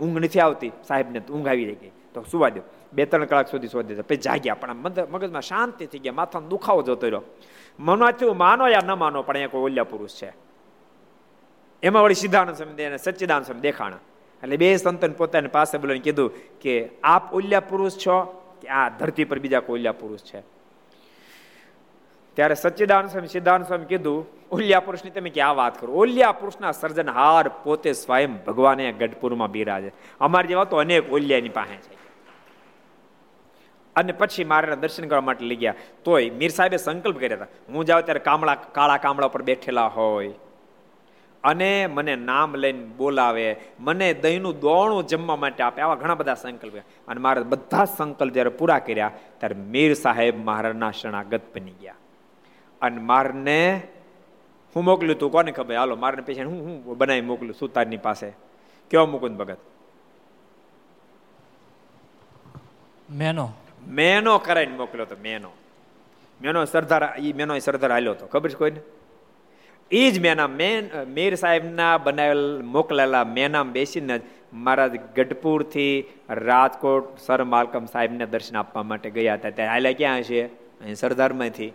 ઊંઘ નથી આવતી. સાહેબને ઊંઘ આવી ગઈ. તો સુવા દો બે ત્રણ કલાક સુધી શોધી પછી જાગ્યા, પણ મગજમાં શાંતિ થઈ ગયા માથાનો દુખાવો જતો રહ્યો. મનવાથી માનો યા ન માનો, પણ અહીંયા કોઈ ઓલ્યા પુરુષ છે. એમાં વળી સિદ્ધાનંદ સમય અને સચ્ચિદાનંદ સમય દેખાણા. એટલે બે સંતન પોતાની પાસે બોલીને કીધું કે, આપ ઓલ્યા પુરુષ છો? કે, આ ધરતી પર બીજા કોઈ ઓલ્યા પુરુષ છે. ત્યારે સચ્ચિદાનંદ સ્વામી સિદ્ધાંત સ્વામી કીધું, ઓલ્યા પુરુષની તમે ક્યાં વાત કરો? ઓલ્યા પુરુષના સર્જનહાર પોતે સ્વયં ભગવાને ગઢપુરમાં બિરાજે. અમારી જેવા તો અનેક ઓલ્યાની પાસે છે. અને પછી મારે દર્શન કરવા માટે લઈ ગયા. તોય મીર સાહેબે સંકલ્પ કર્યા હતા, હું જાઉં ત્યારે કામળા, કાળા કામળા પર બેઠેલા હોય. અને મને નામ લઈને બોલાવે, મને દહીંનું દોણું જમવા માટે આપે, આવા ઘણા બધા સંકલ્પ અને મારા બધા સંકલ્પ જ્યારે પૂરા કર્યા, ત્યારે મીર સાહેબ મહારાજના શરણાગત બની ગયા. અને મારને હું મોકલ્યું તું, કોને ખબર? હાલો, મારને પછી હું હું બનાવી મોકલું સુતારની પાસે. કેવો મુકુંદ ભગત? મેનો. મેનો કરાવીને મોકલ્યો તો મેનો. મેનો સરદાર એ મેનો સરદાર આવ્યો હતો. ખબર છે કોઈને? એ જ મેના મેન મીર સાહેબના બનાવેલ, મોકલેલા મેનામ બેસીને મહારાજ ગઢપુરથી રાજકોટ સર માલકમ સાહેબને દર્શન આપવા માટે ગયા હતા. ત્યારે આલ્યા ક્યાં છે અહીં સરદારમાંથી.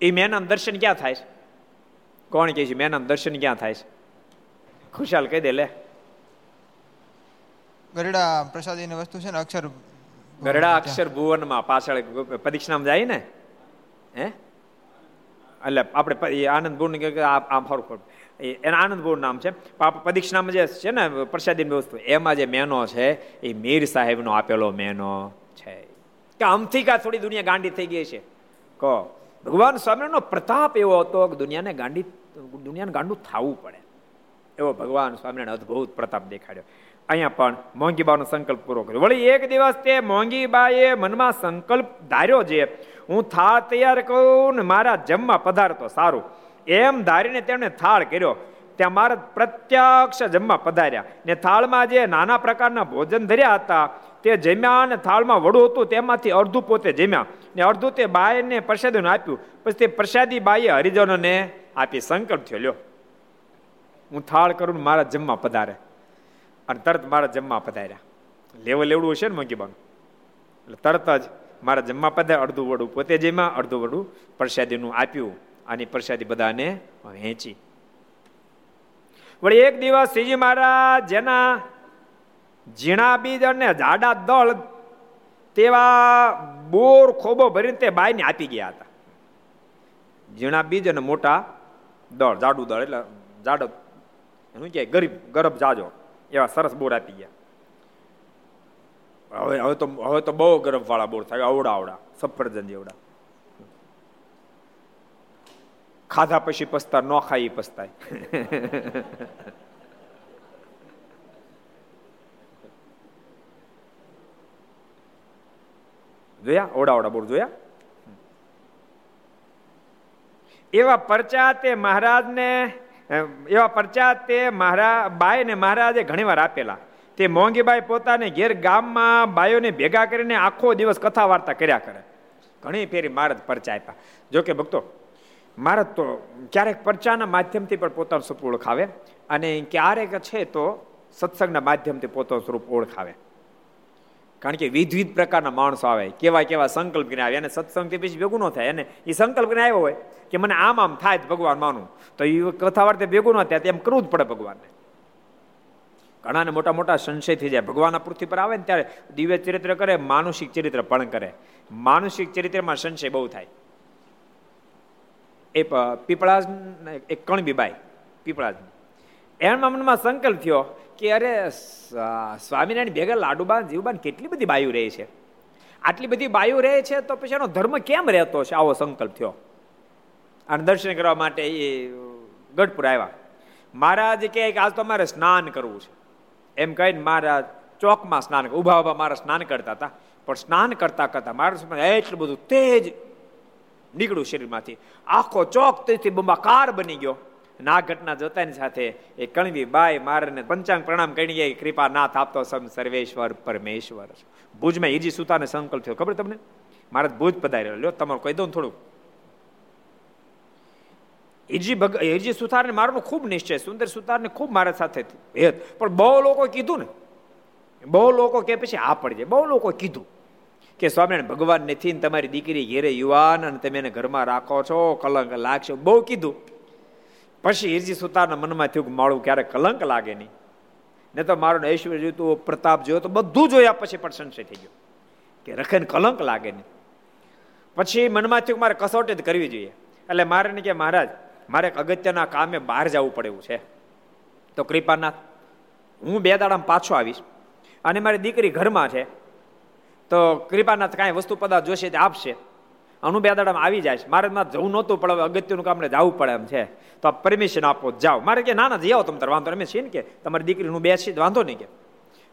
એ મેનામ દર્શન ક્યાં થાય છે? કોણ કહે છે, મેનામ દર્શન ક્યાં થાય છે? ખુશાલ કહી દે, લે. ગરડા પ્રસાદીની વસ્તુ છે ને અક્ષર ગરડા અક્ષર ભુવનમાં પાછળ પરીક્ષામાં જાય ને? હે? એટલે આપણે આનંદપુર આમ ફરક એના આનંદપુર નામ છે. પદીક્ષનામાં જે છે ને પ્રસાદીની વસ્તુ એમાં જે મેનો છે એ મીર સાહેબનો આપેલો મેનો છે. કે આમથી કા થોડી દુનિયા ગાંડી થઈ ગઈ છે? કહો. ભગવાન સ્વામિનારાયણનો પ્રતાપ એવો હતો કે દુનિયાને ગાંડી દુનિયાને ગાંડું થવું પડે. એવો ભગવાન સ્વામિનારાયણ અદભુત પ્રતાપ દેખાડ્યો. અહીંયા પણ મોંઘીબાનો સંકલ્પ પૂરો કર્યો. વળી એક દિવસ તે મોંઘીબાએ મનમાં સંકલ્પ ધાર્યો છે હું થાળ તૈયાર કરું ને મારા જમવા પધારતો, સારું. એમ ધારીને તેમણે થાળ કર્યો. ત્યાં મારા પ્રત્યક્ષ જમવા પધાર્યા ને થાળમાં જે નાના પ્રકારના ભોજન ધર્યા હતા, તે જમ્યા અને થાળમાં વડું હતું, તેમાંથી અડધું પોતે જમ્યા ને અડધું તે બાયને પ્રસાદીને આપ્યું. પછી તે પ્રસાદી બાઈએ હરિજનોને આપી, સંકલ્પ થયો, લ્યો, હું થાળ કરું મારા જમવા પધારે. અને તરત મારા જમવા પધાર્યા. લેવલ લેવડું હશે ને મંગીબાનું એટલે તરત જ મારા જમવા પધારે અડધું વડું પોતે જેમાં અડધું વડું પ્રસાદીનું આપ્યું અને પ્રસાદી બધાને વહેંચી. વળી એક દિવસ શ્રીજી મહારાજ જેના ઝીણા બીજ અને જાડા દળ તેવા બોર ખોબો ભરીને તે બાઈને આપી ગયા હતા. ઝીણા બીજ અને મોટા દળ, જાડું દળ એટલે જાડો, એનું કે ગરીબ, ગરબ જાજો. એવા સરસ બોર આપી ગયા હવે હવે તો હવે તો બહુ ગરમ વાળા બોર થાય આવડા આવડા સફરજન જેવડા ખાધા પછી પસ્તા ન ખાઈ પસ્તાય જોયા ઓડા ઓડા બોર જોયા એવા પરચા તે મહારાજને એવા પરચા તે મારા બાય ને મહારાજે ઘણીવાર આપેલા. તે મોંઘીબાઈ પોતાને ઘેર ગામમાં બાયોને ભેગા કરીને આખો દિવસ કથા વાર્તા કર્યા કરે. ઘણી ફેરી મહારાજ પરચા આપ્યા. જોકે ભક્તો, મહારાજ તો ક્યારેક પરચાના માધ્યમથી પણ પોતાનું સ્વરૂપ ઓળખાવે અને ક્યારેક છે તો સત્સંગના માધ્યમથી પોતાનું સ્વરૂપ ઓળખાવે. કારણ કે વિધ વિધ પ્રકારના માણસો આવે. કેવા કેવા સંકલ્પ કરીને આવે. અને સત્સંગથી પછી ભેગું ન થાય. અને એ સંકલ્પ કરીને આવ્યો હોય કે મને આમ આમ થાય ભગવાન માનું. તો એ કથા વાર્તે ભેગું ન થાય તેમ કરવું જ પડે ભગવાનને. ઘણાને મોટા મોટા સંશય થઈ જાય. ભગવાનના પૃથ્વી પર આવે ને ત્યારે દિવ્ય ચરિત્ર કરે, માનુષિક ચરિત્ર પણ કરે. માનુષિક ચરિત્રમાં સંશય બહુ થાય. એ પીપળાજ એક કણબી બાઈ પીપળાજ એના મનમાં સંકલ્પ થયો કે અરે સ્વામિનારાયણ ભેગા લાડુબા જીવબાન કેટલી બધી બાયુ રહે છે? આટલી બધી બાયુ રહે છે તો પછી એનો ધર્મ કેમ રહેતો છે? આવો સંકલ્પ થયો. અને દર્શન કરવા માટે એ ગઢપુર આવ્યા. મહારાજ કહે કે આજ તો મારે સ્નાન કરવું છે. એમ કહીને મારા ચોકમાં સ્નાન ઊભા ઊભા મારા સ્નાન કરતા હતા. પણ સ્નાન કરતા કરતા મારા એટલું બધું તેજ નીકળ્યું શરીરમાંથી. આખો ચોક તેથી બંબાકાર બની ગયો. આ ઘટના જોતાની સાથે એ કણવી બાય મારને પંચાંગ પ્રણામ કરીએ કૃપા નાથ આપતો સમ સર્વેશ્વર પરમેશ્વર. ભુજમાં ઈજી સુતાને સંકલ્પ થયો. ખબર તમને? મારે ભુજ પધાર્યો. લ્યો, તમારું કહી દઉં થોડું ઈજી ભગ ઈજી સુતારને મારનો ખૂબ નિશ્ચય, સુંદર સુતારને ખૂબ મારા સાથે હેત. પણ બહુ લોકો કીધું ને. બહુ લોકો કે પછી આ પડજે બહુ લોકો કીધું કે સ્વામિનારાયણ ભગવાન નથી તમારી દીકરી ઘેરે યુવાન અને તમે એને ઘરમાં રાખો છો, કલંક લાગશે. બહુ કીધું. પછી હિરજી સુતારના મનમાં થયું કે મારું ક્યારેક કલંક લાગે નહીં. ને તો મારું ઐશ્વર્ય જોયું પ્રતાપ જોયો તો બધું જોયા પછી પણ સંશય થઈ ગયો. કે રખેને કલંક લાગે નહીં. પછી મનમાં થયું મારે કસોટી જ કરવી જોઈએ. એટલે મારે ને કે મહારાજ, મારે અગત્યના કામે બહાર જવું પડે એવું છે. તો કૃપાનાથ, હું બે દાડામાં પાછો આવીશ. અને મારી દીકરી ઘરમાં છે. તો કૃપાનાથ કાંઈ વસ્તુ પદાર્થ જોશે તે આપશે. અનુ બે દાડામાં આવી જાય મારે માં જવું નહોતું, પણ અગત્યનું કામ જવું પડે એમ છે. તો પરમિશન આપો, જાઓ. મારે કે, ના ના જાઓ તમે તાર, વાંધો અમે છીએ ને કે, તમારી દીકરીનું બેસી, વાંધો નહીં કે.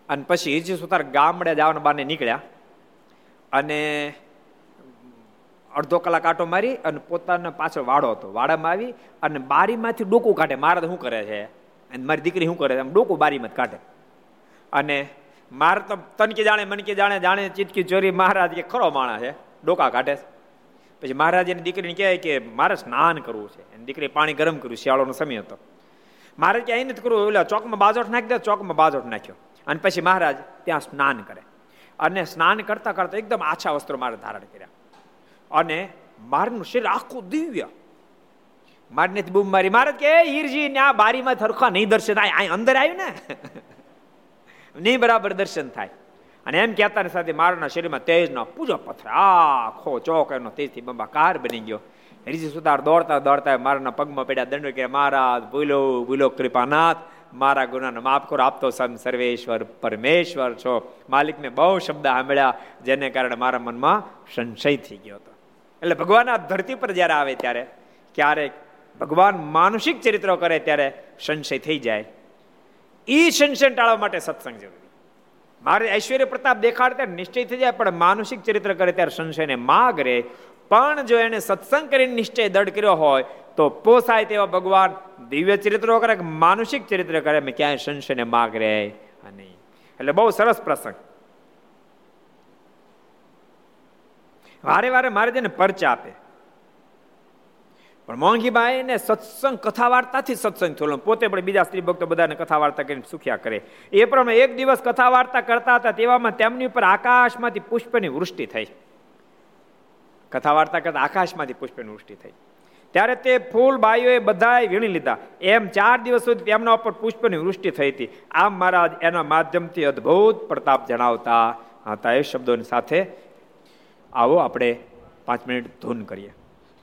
અને પછી હિરજી સુતાર ગામડે જવાના બાને નીકળ્યા અને અડધો કલાક આટો મારી અને પોતાના પાછળ વાડો હતો. વાડામાં આવી અને બારીમાંથી ડોકું કાઢે. મારે શું કરે છે? અને મારી દીકરી શું કરે છે? આમ ડોકું બારીમાં કાઢે. અને મારે તો તનકી જાણે, મનકી જાણે જાણે ચીટકી ચોરી, મહારાજ કે ખરો માણા છે. ડોકા કાઢે પછી મહારાજ એની દીકરીને કહે કે મારે સ્નાન કરવું છે. એની દીકરી પાણી ગરમ કર્યું, શિયાળોનો સમય હતો. મારે કે, અહીં નથી કરવું. એટલે ચોકમાં બાજોટ નાખી દે, ચોકમાં બાજોટ નાખ્યો. અને પછી મહારાજ ત્યાં સ્નાન કરે. અને સ્નાન કરતા કરતા એકદમ આછા વસ્ત્રો મારે ધારણ કર્યા. અને મારનું શરીર આખું દિવ્ય. મારને બૂમ મારી. મારે કે હીરજી ને આ બારીમાં થરખા નહીં દર્શન થાય. અંદર આવ્યું ને. નહીં બરાબર દર્શન થાય. અને એમ કહેતા સાથે મારાના શરીરમાં તેજનો પૂજો પથ્થર. આખો ચોક એનો તેજથી બંબાકાર બની ગયો. રીજી સુધાર દોડતા દોડતા મારાના પગમાં પડ્યા દંડ કે, મહારાજ, ભૂલો ભૂલો, કૃપાનાથ. મારા ગુનાને માફ કરો. આપતો સમ સર્વેશ્વર, પરમેશ્વર છો. માલિકને બહુ શબ્દ સાંભળ્યા, જેને કારણે મારા મનમાં સંશય થઈ ગયો હતો. એટલે ભગવાન આ ધરતી પર જ્યારે આવે ત્યારે, ક્યારેક ભગવાન માનસિક ચરિત્રો કરે ત્યારે સંશય થઈ જાય. એ સંશય ટાળવા માટે સત્સંગ જરૂરી મારે ઐશ્વર્ય પ્રતાપ દેખાડતા નિશ્ચય થઈ જાય, પણ માનસિક ચરિત્ર કરે ત્યારે સંશયને માગ રહે પણ જો એને સત્સંગ કરીને નિશ્ચય દઢ કર્યો હોય, તો પોસાય તેવા ભગવાન દિવ્ય ચરિત્રો કરે કે માનસિક ચરિત્ર કરે મેં ક્યાંય સંશયને માગ રહે નહીં. એટલે બહુ સરસ પ્રસંગ. વારે વારે મારે તેને પરચા આપે. પણ મોંઘીબાઈ ને સત્સંગ કથા વાર્તાથી સત્સંગ થયેલો. પોતે પણ બીજા સ્ત્રી ભક્તો બધાને કથા વાર્તા કરીને સુખ્યા કરે. એ પ્રમાણે એક દિવસ કથા વાર્તા કરતા હતા તેવામાં તેમની ઉપર આકાશમાંથી પુષ્પની વૃષ્ટિ થઈ. કથા વાર્તા કરતા આકાશમાંથી પુષ્પની વૃષ્ટિ થઈ. ત્યારે તે ફૂલ બાઈઓએ બધાએ વીણી લીધા. એમ ચાર દિવસ સુધી તેમના ઉપર પુષ્પની વૃષ્ટિ થઈ હતી. આમ મહારાજ એના માધ્યમથી અદ્ભુત પ્રતાપ જણાવતા હતા. એ શબ્દોની સાથે આવો આપણે પાંચ મિનિટ ધૂન કરીએ.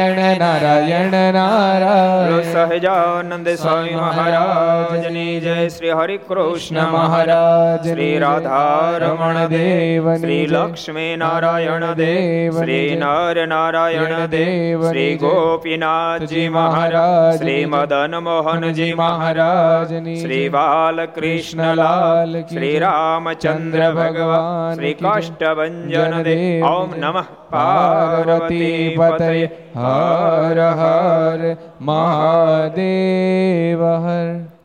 નારાયણ નારાયણ નારાયણ. સહજાનંદ સ્વામી મહારાજની જય શ્રી હરિ કૃષ્ણ મહારાજ. શ્રી રાધારમણ દેવ શ્રી. લક્ષ્મી નારાયણ દેવ. શ્રી. નર નારાયણ દેવ. શ્રી. ગોપીનાથજી મહારાજ. શ્રી મદન મોહનજી મહારાજ. મહારાજની શ્રી. બાલકૃષ્ણલાલ કૃષ્ણલાલ શ્રી રામચંદ્ર ભગવાન શ્રી કાષ્ટભન દેવ. દેવ ઓમ નમઃ. પાર્વતી પતય. હર હર મહાદેવ હર